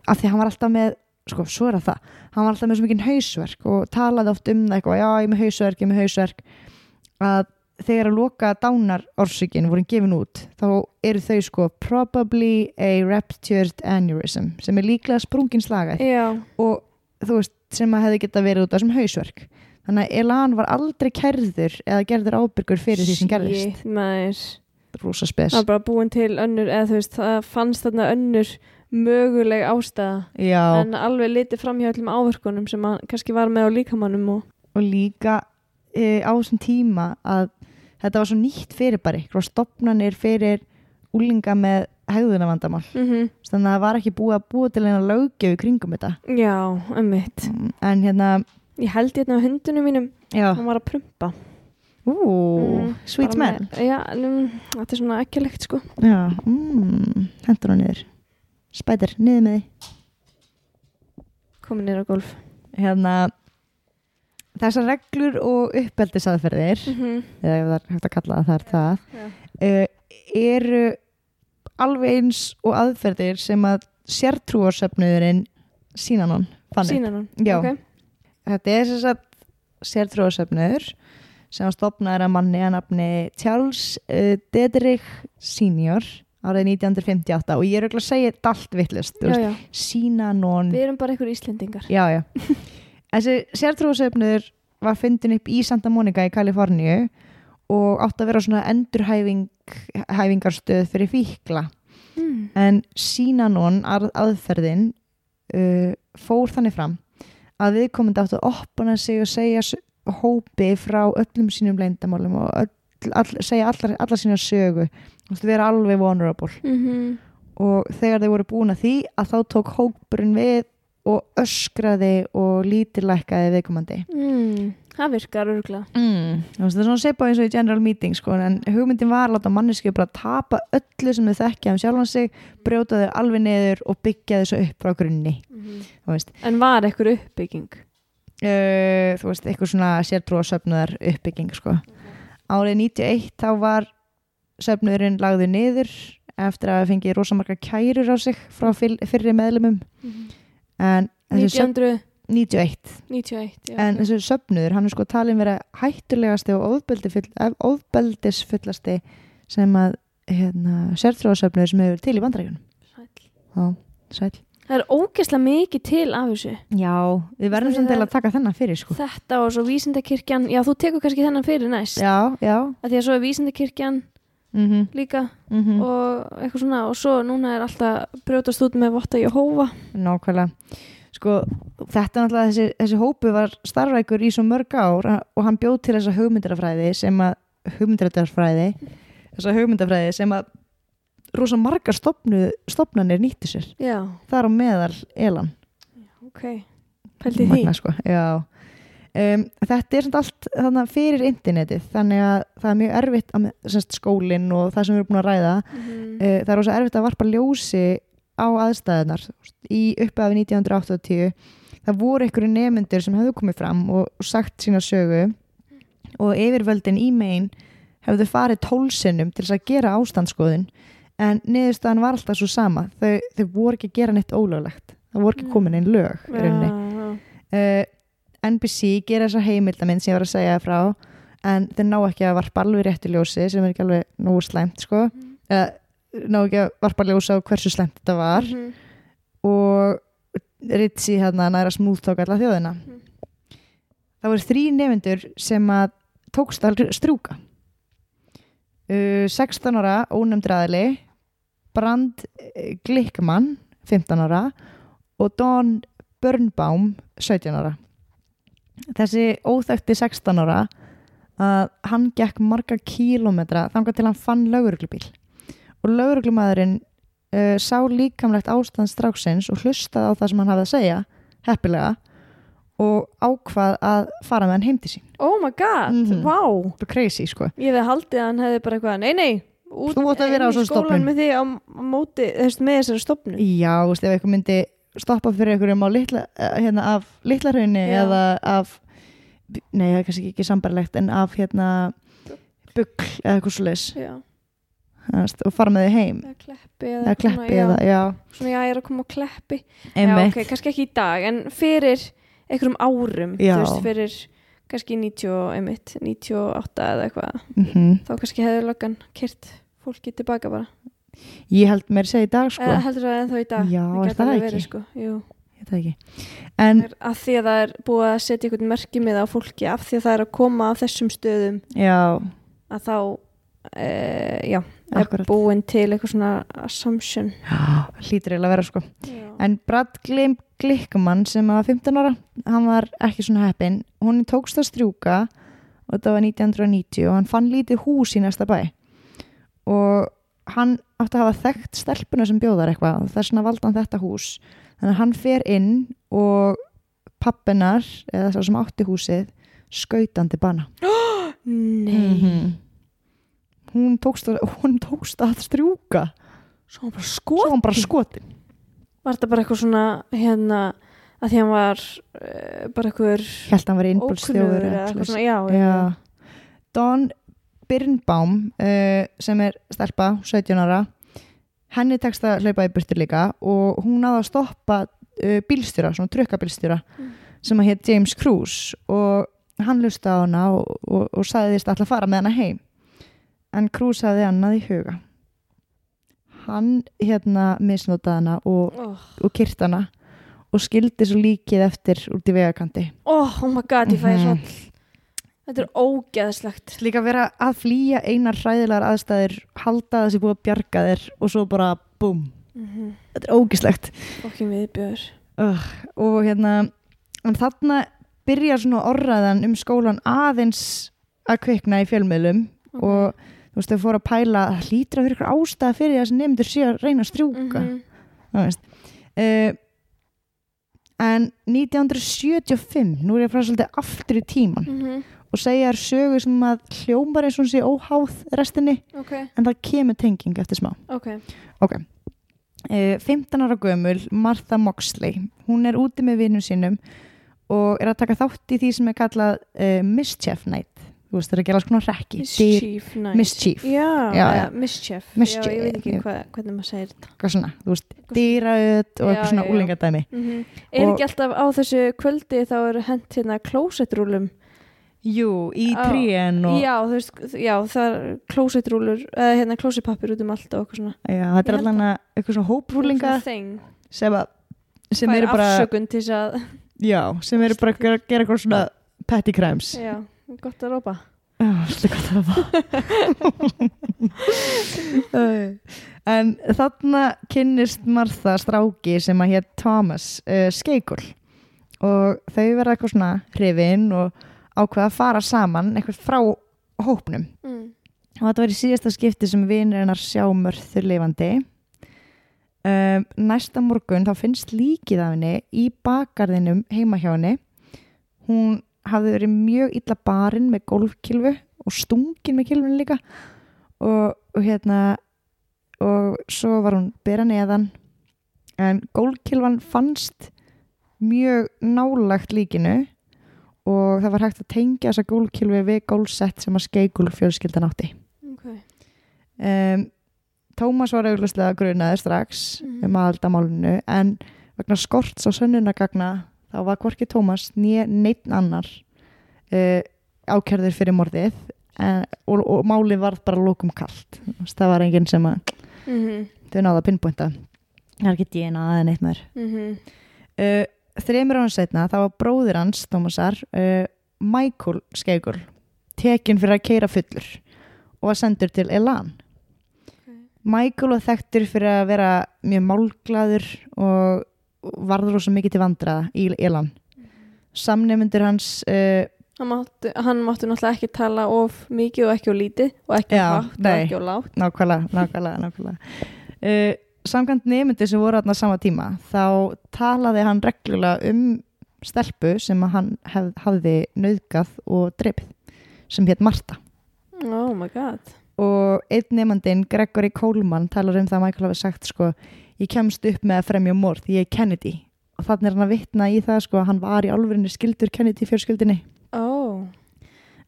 S4: af því hann var alltaf með, sko, svo er það hann var alltaf með svo mikið hausverk og talaði oft um það eitthvað, já, ég er með hausverk, ég er með hausverk, að þegar að loka dánar orsökin voru gefin út, þá eru þau sko probably a ruptured aneurysm, sem er líklega sprungin slagæð
S3: já,
S4: og þú veist, sem að hefði geta verið út af þessum hausverk. Þannig að Elan var aldrei kærður eða gerður ábyrgur fyrir því sem gerðist.
S3: Shit, maður
S4: Rosa spes.
S3: það var bara búin til önnur eða þú veist, það fannst þarna önnur möguleg ástæða
S4: Já.
S3: en alveg litið fram hjá öllum áverkunum sem hann kannski var með á líkamannum og
S4: og líka e, á þessum tíma að þetta var svo nýtt fyrirbæri og stopnanir fyrir úlinga með hegðunavandamál
S3: mm
S4: þannig að það var ekki búið að búa til eina löggjöf í kringum þetta.
S3: Já, ummitt
S4: en hérna,
S3: ég held hérna á hundunum mínum.
S4: Já,
S3: hann var að prumpa
S4: ú,
S3: Mm,
S4: sweet smell
S3: já, um, þetta er svona ekki legt sko
S4: já, mm, hendur hann niður spætir, niður með því
S3: komin nýra golf
S4: hérna þessar reglur og uppeldisaðferðir
S3: mm -hmm.
S4: eða ef það er hægt að kalla það það er það
S3: Já.
S4: uh, eru alveg eins og aðferðir sem að sértrúarsöfnuðurinn Sínanon fann upp.
S3: sína hann
S4: Já.
S3: okay.
S4: Þetta er þess að sértrúarsöfnuður sem var stopnaður að manni að nafni Charles uh, Dedrick Senior árið 1958 og ég er auðvitað að segja þetta allt vittlust
S3: já.
S4: Sínanon
S3: Við erum bara einhver Íslendingar
S4: já, já. þessi sértrúasöfnur var fundin upp í Santa Monica í Kaliforníu og átti að vera svona endurhæfing hæfingarstöð fyrir fíkla
S3: mm.
S4: en Sínanon að, aðferðin uh, fór þannig fram að viðkomandi átti að opna sig og segja hópi frá öllum sínum leyndamálum og öll, all, segja allar, allar sína sögu. Þú veist, vera alveg vulnerable.
S3: Mm
S4: og þegar þeir voru búin að því að þá tók hópurinn við og öskraði og lítillækkaði viðkomandi.
S3: Mm. Það virkar örgulega
S4: mm. það er svona sepa eins og í general meeting sko, en hugmyndin var að manneski bara tapa öllu sem þau þekkja um sjálfan sig brjóta þau alveg niður og byggja þau svo upp frá grunni. Veist,
S3: En var ekkur uppbygging
S4: uh, þú veist eitthvað svona sértrúa söfnuðar uppbygging sko. árið 91 þá var söfnuðurinn lagður niður eftir að fengi rosamarka kærur á sig frá fyr- fyrri meðlumum en söfn- 91
S3: 1991 já.
S4: en þessi söfnuður, hann er sko talin vera hættulegasti og ofbeldisfullasti sem að hérna, sértrúasöfnuður sem hefur verið til í bandarækjunum
S3: Sæll.
S4: Já, sæl
S3: Það er ógeðslega mikið til af þessu.
S4: Já, við verðum
S3: er-
S4: til að taka þennan fyrir sko.
S3: Þetta og svo vísindakirkjan Já, þú tekur kannski þennan fyrir næst.
S4: Já, já.
S3: Að Því að svo er vísindakirkjan
S4: mm
S3: líka
S4: -hmm.
S3: og eitthvað svona og svo núna er alltaf brjótast út með votta Jehóva.
S4: Nákvæmlega. Sko, þetta náttúrulega þessi, þessi hópu var starfrækur í svo mörg ár og hann bjóð til þessa hugmyndarafræði sem að hugmyndarafræði þessa hugmyndarafræði sem að rosa margar stopnu, stopnanir nýttu sér.
S3: Já,
S4: þar á meðal elan.
S3: Ok. Pældi því.
S4: Sko. Um, þetta er samt allt þannig, fyrir internetið þannig að það er mjög erfitt að, semst, skólinn og það sem við erum búin að ræða.
S3: Mhm.
S4: uh, það er rosa erfitt að varpa ljósi á aðstæðunar í upphafi 1980 það voru einhverju nefnendur sem hefðu komið fram og, sagt sína sögu. Og yfirvöldin í megin hefðu farið tólsinnum til þess að gera ástandskoðun en niðurstaðan var alltaf svo sama þau, þau voru ekki að gera neitt ólöglegt það voru ekki komin einn lög í.
S3: Já, já.
S4: uh, NBC gera þessa heimildamind sem ég var að segja frá en þeir ná ekki að varpa alveg réttu ljósi sem er ekki alveg nógu slæmt sko. uh, ná ekki að varpa ljósi á hversu slæmt þetta var
S3: Mhm.
S4: og Ritzi hérna næra smúðtók alla þjóðina það voru þrý nefndur sem að tókst að strjúka uh, 16 ára ónefndur aðili Brand eh, Glickmann 15 ára og Don Birnbaum 17 ára. Þessi óþækti 16 ára að hann gekk marga kílómetra þangað til hann fann lauruglubíl og lauruglumæðurinn uh, sá líkamlegt ástand stráksins og hlustaði á það sem hann hafði að segja heppilega og ákvað að fara með hann heim til sín.
S3: Oh my god, vá.
S4: Það er crazy sko.
S3: Ég hefði haldið að hann hefði bara eitthvað Nei, nei, út
S4: Þú
S3: í
S4: stofnun.
S3: með því á móti, þess, með þessari stopnu
S4: já, þú veist, ef eitthvað myndi stoppa fyrir einhverjum á litla, eh, hérna, af litlarhaunni eða af nei, það er kannski ekki sambarlegt en af hérna bugl eða eitthvað svo leis og fara með þið heim.
S3: Eða kleppi eða,
S4: eða kleppi
S3: svona,
S4: eða, já,
S3: Svona já, ég er að koma á kleppi. Já, ok, kannski ekki í dag En fyrir einhverjum árum
S4: Já.
S3: Þú veist, fyrir kannski 90, og einmitt, 98 eða eitthvað.
S4: Mhm.
S3: Þá kannski hefði löggan kyrt fólki tilbaka bara.
S4: Ég held mér segja í dag sko.
S3: Eða heldur það ennþá í dag.
S4: Já, það
S3: alveg
S4: ekki?
S3: verið, sko.
S4: En
S3: að því að það er búið að setja einhvern merkjumið á fólki af því að það er að koma af þessum stöðum.
S4: Já,
S3: að þá e, já, er
S4: Akkurat.
S3: búin til eitthvað svona assumption
S4: já hlýtur eiginlega að vera sko
S3: já.
S4: En Brad Glickman sem var 15 ára, hann var ekki svona heppin. Hún tókst að strjúka og þetta var 1990 og hann fann lítið hús í næsta bæ. Og hann átti að hafa þekkt stelpuna sem bjóðar eitthvað og þess vegna valdi hann þetta hús. Þannig að hann fer inn og pappinar, eða sá sem átti húsið, skautandi bana.
S3: nei,
S4: Mhm. Hún tókst að, hún tókst að strjúka.
S3: svo hann bara
S4: Svo
S3: skot
S4: hann bara skotin.
S3: var þetta bara eitthvað svona hérna að því hann var uh, bara eitthvað ókunnur eða eitthvað svona, já,
S4: Já. Dawn Birnbaum uh, sem er stelpa, 17 ára henni tekst að hlaupa í burtu líka og hún náði að stoppa uh, bílstjóra, svona trukkabílstjóra
S3: Mm.
S4: sem að hétt James Cruz og hann lusta á hana og, og, og sagðist alltaf að fara með hana heim en Cruz hafði annað í huga. Hann hérna misnotaði hana og,
S3: oh.
S4: og kyrt hana og skildi svo líkið eftir út í vegakanti
S3: oh, oh my god, ég fæði
S4: Mhm.
S3: hroll. Þetta er ógeðslegt.
S4: Líka vera að flýja einar hræðilegar aðstæður halda þessi búið að bjarga þér og svo bara búm.
S3: Mm
S4: þetta er
S3: viðbjör
S4: uh, og hérna en þarna byrjar svona orraðan um skólan aðeins að kvikna í fjölmiðlum og þú veist þau fóru að pæla að að fyrir ykkur ástæða fyrir því að nefndur sé að reyna að strjúka þú veist uh, en 1975 nú er ég að fara svolítið aftur í tíman
S3: Mhm.
S4: og segja þér sögu sem að hljómar eins og sé óháð restinni
S3: ok,
S4: en það kemur tenging eftir smá
S3: ok
S4: Ok. Uh, 15 ára gömul, Martha Moxley. Hún er úti með vinnum sínum og er að taka þátt í því sem er kallað uh, Mischief Night. Þú veist, það er að gera konar rekki.
S3: mischief night
S4: Mischief.
S3: já,
S4: Já,
S3: já. mischief.
S4: Mischief,
S3: já, ég veit ekki
S4: já.
S3: hva, hvernig maður segir þetta
S4: svona, þú veist, dýraut og eitthvað svona úlingadæmi.
S3: mm er
S4: Og-
S3: ekki alltaf á þessu kvöldi þá eru hent hérna klósettrúlum
S4: Jú, í trén og
S3: já, þú veist, já, það er klósettrúlur eða hérna klósetpappir út um allt og eitthvað svona
S4: já, þetta er að eitthvað svona hóprúlinga
S3: Svona
S4: sem, að, sem eru bara, já, sem eru bara að gera eitthvað svona petty crimes.
S3: já, gott að rópa
S4: Já, svolítið gott að það En þarna kynnist Martha stráki sem að hér Thomas uh, Skeikul. Og þau verða eitthvað svona hrifin og ákveða að fara saman eitthvað frá hópnum.
S3: Mm.
S4: og þetta var í síðasta skipti sem vinir hennar sjá mörþur lifandi. Um, næsta morgun þá finnst líkið af henni í bakgarðinum heima hjá henni. Hún hafði verið mjög illa barinn með golfkilfu og stungin með kilfinu líka. Og, og hérna og svo var hún bera neðan. En golfkilfan fannst mjög nálagt líkinu og það var hægt að tengja þessa gólkilvi við gólsett sem að skeigul fjölskyldan átti.
S3: Ok.
S4: Um, Tómas var auðvitað grunaði strax
S3: Mhm.
S4: um aðaldamálinu en vegna skorts á sönnunagagna þá var hvorki Tómas neitt annar uh, ákjörður fyrir morðið en, og, og málið var bara lókum kalt. Það var enginn sem að
S3: mm
S4: þau náða að pinnbúnta það er ekki DNA eða neitt mér uh, þreymur án setna þá var bróðir hans Tómasar uh, Michael Skeigul tekinn fyrir að keira fullur og var sendur til Elan. Michael var þekktur fyrir að vera mjög málglaður og varður rosa mikið til vandraða í Elan. Samnefndur hans uh,
S3: hann mátti, hann mátti náttúrulega ekki tala of mikið og ekki of lítið og ekki of hátt og ekki of lágt.
S4: Nákvæmlega, nákvæmlega, nákvæmlega. Uh, samkvæmt nefndir sem voru þarna sama tíma þá talaði hann reglulega um stelpu sem hann hef, hafði nauðgað og drepið sem hétt Marta
S3: oh my god.
S4: Og einn nefndin, Gregory Coleman talar um það að Michael hafi sagt sko, ég kemst upp með að fremja morð, ég er Kennedy. Og þannig er hann að vitna í það sko, að hann var í alvörinni skildur Kennedy fjörskildinni
S3: oh,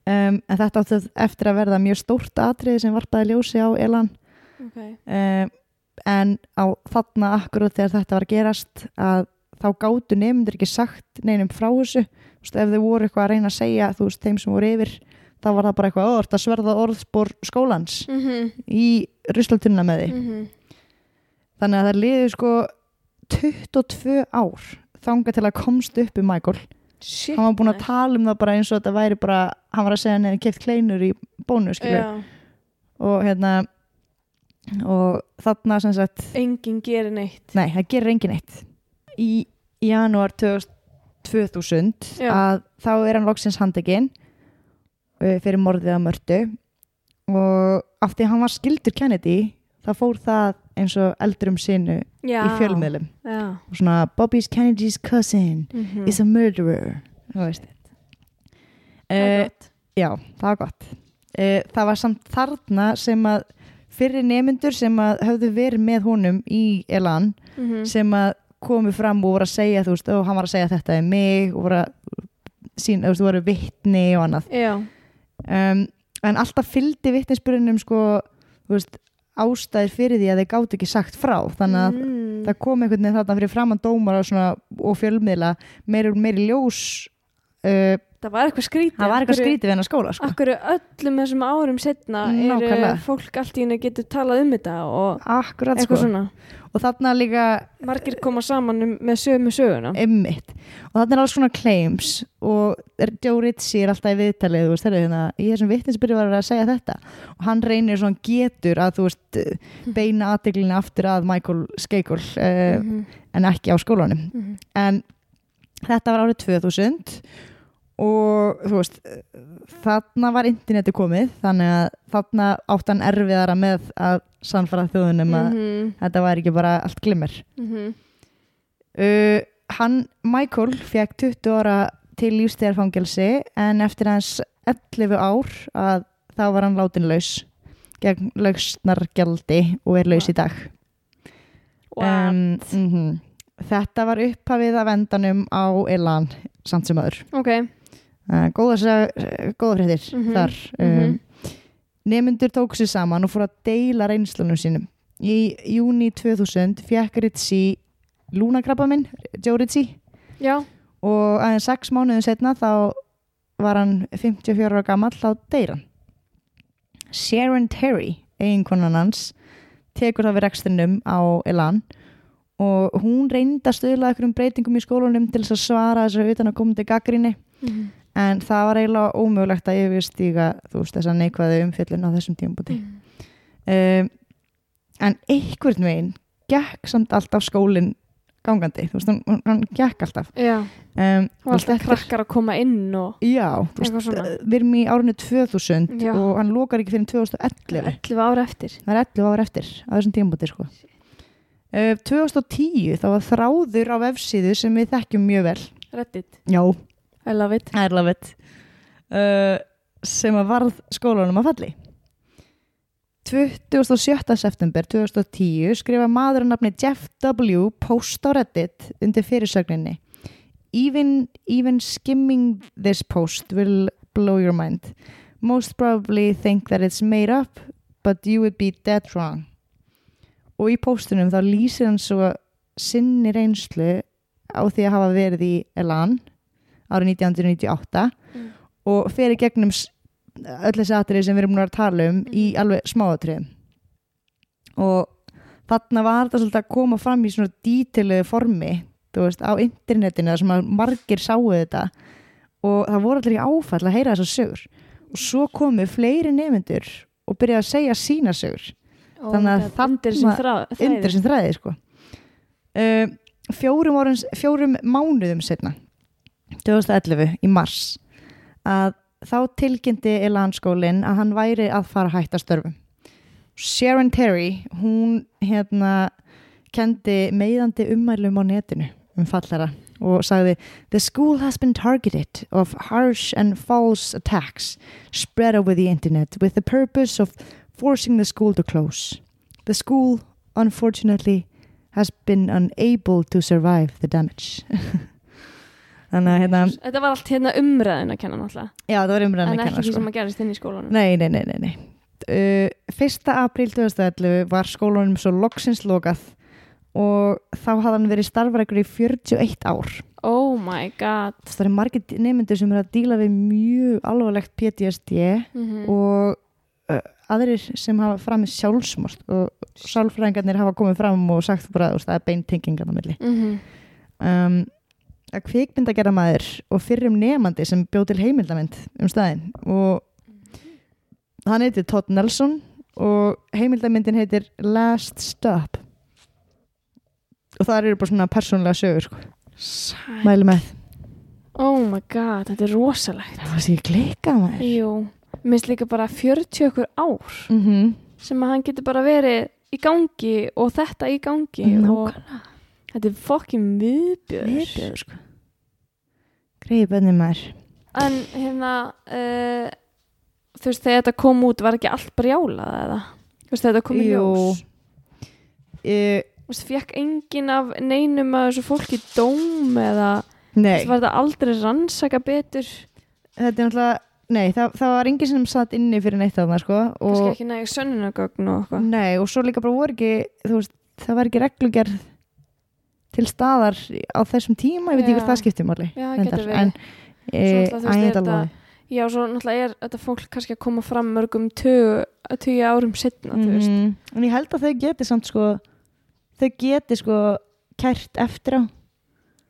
S4: um, en þetta átti eftir að verða mjög stórt atriði sem varpaði ljósi á Elan.
S3: Ok.
S4: Um, en á þarna akkurat þegar þetta var að gerast að þá gátu nefndir ekki sagt neinum frá þessu. Veist, ef þau voru eitthvað að reyna að segja þú veist, þeim sem voru yfir þá var það bara eitthvað, ó, þetta sverða orðspor skólans
S3: mm -hmm.
S4: í ruslatunna með því
S3: Mhm.
S4: Þannig að það liði sko 22 ár þanga til að komst upp um Michael.
S3: Shit
S4: hann var búin að tala um það bara eins og þetta væri bara hann var að segja neðan keft kleinur í bónu
S3: Já,
S4: og hérna og þarna sem sagt
S3: enginn gerir neitt.
S4: Nei, það gerir engin eitt. Í janúar 2000
S3: Já.
S4: að þá er hann loksins handekinn uh, fyrir morðið að mördu og af því hann var skildur Kennedy þá fór það eins og eldrum sinu
S3: já,
S4: í fjölmiðlum.
S3: Já.
S4: og svona Bobby's Kennedy's cousin
S3: Mm
S4: is a murderer. Þú veist. Uh, Já, það var gott. Uh, Það var samt þarna sem að fyrir nemyndur sem að höfðu verið með honum í Elan
S3: Mhm.
S4: sem að komu fram og voru að segja þú veist, og hann var að segja þetta er mig og voru að sín, þú veist, voru vittni og annað. Um, en alltaf fylgdi vittnisspyrunum sko, þú veist, ástæðir fyrir því að þeir gátu ekki sagt frá þannig að
S3: mm.
S4: það kom einhvern veginn þarna fyrir framann dómar og, og fjölmiðla meiri, meiri ljós uh,
S3: það var eitthvað skrítið
S4: það var eitthvað skrítið við hennar skóla sko.
S3: Akkur öllum þessum árum setna er
S4: Nákvæmlega.
S3: fólk allt í henni getur talað um þetta og
S4: akkurat
S3: eitthvað
S4: sko
S3: svona
S4: og þarna líka
S3: margir koma saman um, með sömu söguna.
S4: Emmitt og þannig er alls svona claims og er- Joe Ritchie er alltaf í viðtalið veist, hérna, í þessum vittinsbyrju var að segja þetta. Og hann reynir svona getur að veist beina aðdeglinu aftur að Michael Skeikul uh,
S3: Mhm,
S4: en ekki á skólanum.
S3: Mhm.
S4: en þetta var árið 2000 og þú veist þarna var interneti komið þannig að þarna átt hann erfiðara með að sannfara þjóðunum að
S3: Mhm,
S4: þetta var ekki bara allt glimmer
S3: mhm.
S4: Uh, hann, Michael, fekk 20 ára til lífstíðarfangelsi en eftir hans 11 ár að þá var hann látin laus gegn lausnargjaldi og er laus í dag.
S3: What?
S4: mhm. Þetta var upphafið af endanum á Elan samt sem öður.
S3: ok,
S4: góða, sa- góða fréttir
S3: Mhm,
S4: þar. Um,
S3: mhm.
S4: Nemyndur tók sér saman og fór að deila reynslunum sínum. Í júni 2000 fekk Ritchie lúnakrabba minn, Joe Ritchie
S3: já,
S4: og aðeins sex mánuðin setna þá var hann 54 ára gamall á deyran Sharon Terry eiginkonan hans tekur það við rekstrinum á Elan og hún reyndi að stöðla einhverjum breytingum í skólanum til þess að svara þess að utan að koma til gaggrinni
S3: Mhm.
S4: En það var eiginlega ómögulegt að yfirstíga þú veist þess að neikvæðu umfjöllun á þessum tímabúti um, en einhvern veginn gekk samt alltaf skólinn gangandi, þú veist, hann- hann gekk alltaf. Um,
S3: og alltaf
S4: þetta er-
S3: krakkar að koma inn og
S4: Já, þú veist, við erum í árinu 2000
S3: Já.
S4: og hann lokar ekki fyrir 2011
S3: 11 ára eftir.
S4: Það er 11 ára eftir á þessum tímabúti sko. uh, 2010 þá var þráður á vefsíðu sem við þekkjum mjög vel.
S3: Reddit,
S4: Já,
S3: I love it.
S4: I love it. Uh, sem að varð skólanum að falli. 27. september 2010 skrifa maður að nafni Jeff W. post á Reddit undir fyrirsögninni. Even, even skimming this post will blow your mind. Most probably think that it's made up but you would be dead wrong. Og í postunum þá lýsir hann svo sinni reynslu á því að hafa verið í Elan árið 1998
S3: Mm.
S4: og fer í gegnum öll þessi atrið sem við erum nú að tala um í alveg smáatriðum. Og þarna var þetta svolítið að koma fram í svona dítiluðu formi þú veist, á internetinu sem að margir sáu þetta. Og það voru allir í áfall að heyra þessar sögur. Og svo komu fleiri nefndur og byrjaði að segja sína sögur.
S3: Oh
S4: Þannig að þarna- undir sem þræði sko. uh, fjórum, fjórum mánuðum setna 2011 í mars að þá tilkynnti Elanskólin að hann væri að fara að hætta störfum Sharon Terry hún hérna kendi meiðandi ummælum á netinu um fallara og sagði The school has been targeted of harsh and false attacks spread over the internet with the purpose of forcing the school to close. The school, unfortunately, has been unable to survive the damage. Þannig að hérna,
S3: Þetta var allt hérna umræðin að kenna náttúrulega
S4: já það var umræðan
S3: En
S4: að
S3: ekki
S4: kenna
S3: því
S4: sko.
S3: sem að gerist inn í skólanum
S4: Nei, nei, nei, nei, nei. Uh, 1. apríl 2011 var skólanum svo loksins lokað og þá hafði hann verið starfrækur í 41 ár.
S3: Oh my god
S4: Það er margir nefndir sem er að díla við mjög alvarlegt PTSD
S3: mm
S4: og uh, aðrir sem hafa framið sjálfsmort og sálfræðingarnir hafa komið fram og sagt bara að það er beintengingan á milli.
S3: -hmm.
S4: Um, að kvikmyndagerða maður og fyrrum nefandi sem bjóð til heimildamind um staðinn og hann heitir Todd Nelson og heimildamindin heitir Last Stop. Og það eru bara svona persónulega sögur sko. mæli með.
S3: Oh my god, þetta er rosalegt.
S4: Það var sér klika maður.
S3: Minnst líka bara 40 okkur ár
S4: mm -hmm.
S3: sem að hann getur bara verið í gangi og þetta í gangi og þetta er fokkin viðbjör
S4: viðbjöður sko. Greið bönni maður.
S3: En hérna uh, þú veist þegar þetta kom út var ekki allt brjálað eða? Þú veist þegar þetta kom í ljós?
S4: Uh,
S3: þú veist fekk enginn af neinum að þessu fólki dóm eða? Þú veist var þetta aldrei rannsaka betur?
S4: Þetta er náttúrulega nei, það, það var enginn sem satt inni fyrir neitt þarna sko
S3: kannski
S4: og
S3: ekki næg sönnunagögn og eitthvað.
S4: Nei, og svo líka bara voru ekki, þú veist, það var ekki reglugerð til staðar á þessum tíma, ég veit ekki hvort það skiptir máli.
S3: Já.
S4: En
S3: veist, er
S4: alveg
S3: Já, svo náttúrulega er þetta fólk kannski að koma fram mörgum tugu, tugi árum setna, þú veist.
S4: Mhm. en ég held að þau geti samt sko þau geti sko kært eftir á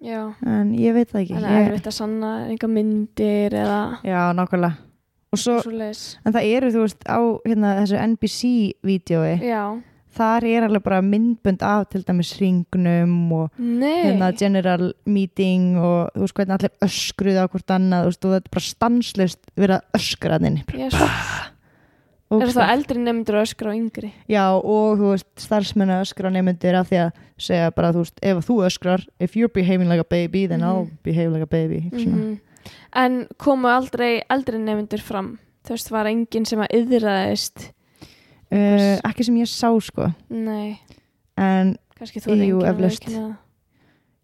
S3: Já,
S4: en ég veit það ekki
S3: en það er
S4: ég,
S3: erfitt að sanna einhver myndir eða
S4: já, nákvæmlega svo, en það eru þú veist á hérna, þessu NBC-vídeói
S3: Já,
S4: þar er alveg bara myndbönd af til dæmis ringnum og hérna general meeting og þú veist hvernig allir öskruði á hvort annað þú veist, og þetta er bara stanslust verið að öskra þinn
S3: Yes. Er það eldri nefndur öskra á yngri?
S4: Já og þú veist starfsmenn að öskra nefndir af því að segja bara þú veist ef þú öskrar if you're behaving like a baby then I'll
S3: Mhm.
S4: behave like a baby mm
S3: Mm En komu aldrei eldri nefndur fram? Þú veist, var enginn sem að yðraðist?
S4: Uh, ekki sem ég sá sko
S3: Nei,
S4: en Jú, eflaust.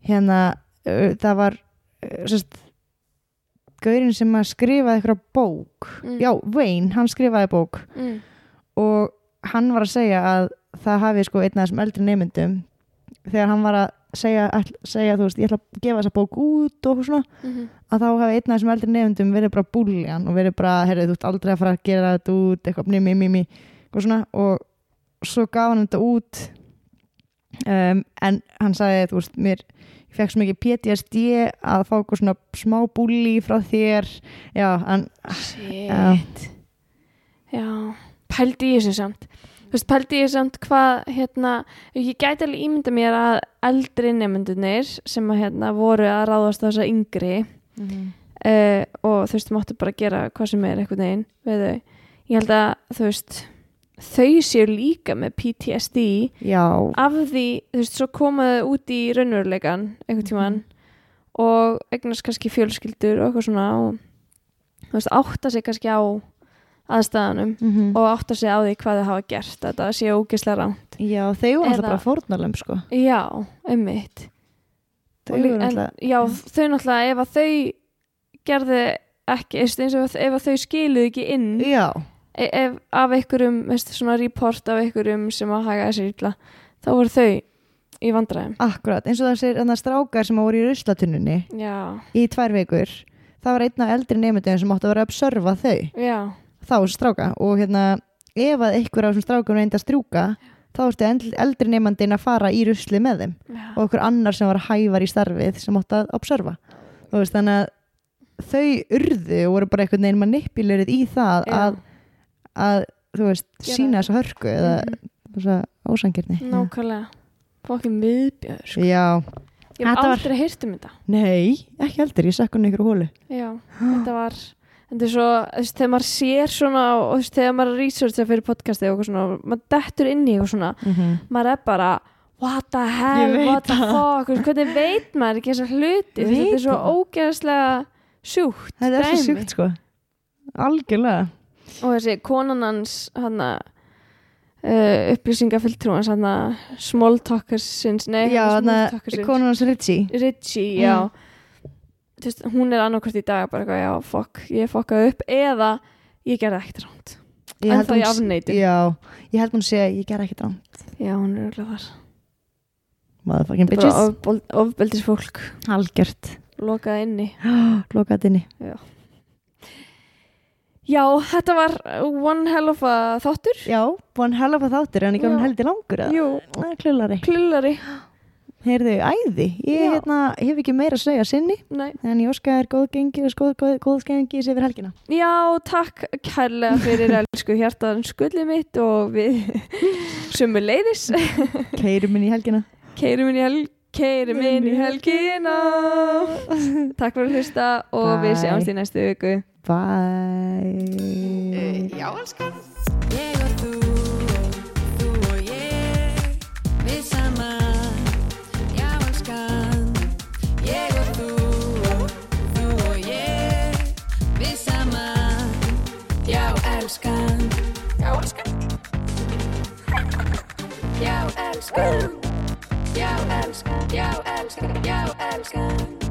S4: hérna uh, það var uh, gaurinn sem að skrifaði eitthvað bók
S3: Mm.
S4: já, Wayne, hann skrifaði bók
S3: Mm.
S4: og hann var að segja að það hafi sko einn af þessum eldri nefndum þegar hann var að segja, all, segja þú veist, ég ætla að gefa þessa bók út og svona,
S3: Mhm.
S4: að þá hafi einn af þessum eldri nefndum verið bara búljan og verið bara, herrið, þú ert aldrei að fara að gera þetta út eitthvað, mimi, mimi, og svona og svo gaf hann þetta út um, en hann sagði, þú veist, mér ég fekk svo mikið PTSD að fá eitthvað svona smá búli frá þér. Já, hann,
S3: Shit. Já, pældi í þessu samt. Þú veist, pældi þessu samt hvað hérna, ég gæti alveg ímynda mér að eldri nefndunir sem að hérna voru að ráðast á þessa yngri uh, og þú veist, máttu bara gera hvað sem er einhvern veginn við þau. Ég held að, þú veist þau séu líka með PTSD
S4: já,
S3: af því, þú veist, svo komaðu út í raunveruleikan einhvern tímann og eignast kannski fjölskyldur og eitthvað svona og þú veist, átta sig kannski á aðstæðanum
S4: mm
S3: og átta sig á því hvað þau hafa gert þetta sé ógeðslega ránt
S4: já þau
S3: Eða-
S4: alltaf bara fórnalömb sko.
S3: Já, einmitt.
S4: Þau
S3: en,
S4: alltaf
S3: já, þau náttúrulega ef að þau gerði ekki eins og ef, að þau skiluðu ekki inn
S4: já,
S3: ef, af einhverjum veist, svona report af einhverjum sem að haga þessi illa þá voru þau í vandræðum.
S4: Akkurat, eins og þessir þarna strákar sem voru í ruslatunnunni
S3: já,
S4: í tvær vikur það var einn af eldri nefndum sem átti að vera að observa þau.
S3: Já,
S4: þá stráka og hérna ef að einhver af þessum strákum reyndi að strjúka þá ertu eld- eldri nefndin að fara í rusli með þeim
S3: já.
S4: og einhver annar sem var hævar í starfið sem átti að observa. Veist þannig að þau urðu og voru bara einhvern veginn manipulerið í það
S3: Já.
S4: að, að þú veist
S3: Gera
S4: sína þessa hörku eða
S3: Mhm.
S4: þessa ósangirni
S3: nákvæmlega. Fokkin viðbjöður sko.
S4: já,
S3: ég hef
S4: Þetta var-
S3: aldrei heyrt um þetta.
S4: Nei, ekki heldur ég sekk hún ykkur hólu
S3: já, þetta var þetta er svo, veist, þegar maður sér svona og veist, þegar maður researcha fyrir podcasti og svona, og maður dettur inn í eitthvað svona
S4: mm
S3: maður er bara what the hell, what the fuck hvernig veit maður ekki þessar hluti? Þetta er svo ógeðslega sjúkt
S4: þetta er svo sjúkt sko. Algjörlega
S3: og þessi konan hans hann uh, upplýsingafylltrúans hann að small talkersins
S4: hans Ritchie.
S3: Ritchie, já. Þú veist, hún er annarkvort í dag bara eitthvað, já, fuck, ég fokkaði upp eða ég gerði ekkert ránt
S4: Ég
S3: En þá í
S4: hún-
S3: afneitun.
S4: já, ég held sé að ég ger ekki drám
S3: já, hún er örugglega þar.
S4: Motherfucking bitches.
S3: ofbel, ofbeldis fólk
S4: algjört,
S3: lokaði inni.
S4: Lokaði inni.
S3: Já, þetta var one hell of a þáttur.
S4: Já, búin hella på þáttur en ekki
S3: Já.
S4: hann heldur langur eða?
S3: jú,
S4: klullari
S3: klullari
S4: heyrðu, æði, ég
S3: Já.
S4: hérna, hef ekki meira að segja sinni
S3: Nei.
S4: en ég óska þér góð gengi og góð, góð, góð gengi yfir helgina.
S3: Já, takk kærlega fyrir elsku hjartaðan skullið mitt og við sömu leiðis
S4: keirum inn í helgina.
S3: Keirum inn í helg keirum inn í helgina. takk fyrir að hlusta og við sjáumst í næstu viku
S4: bye.
S2: Já, elskan. Ég og þú og þú og ég Við saman Já, elskan. Ég og þú og þú og ég Við saman Já, elskan. Já, elskan. Já, elskan. Já, elskan. Já, elskan. Já, elskan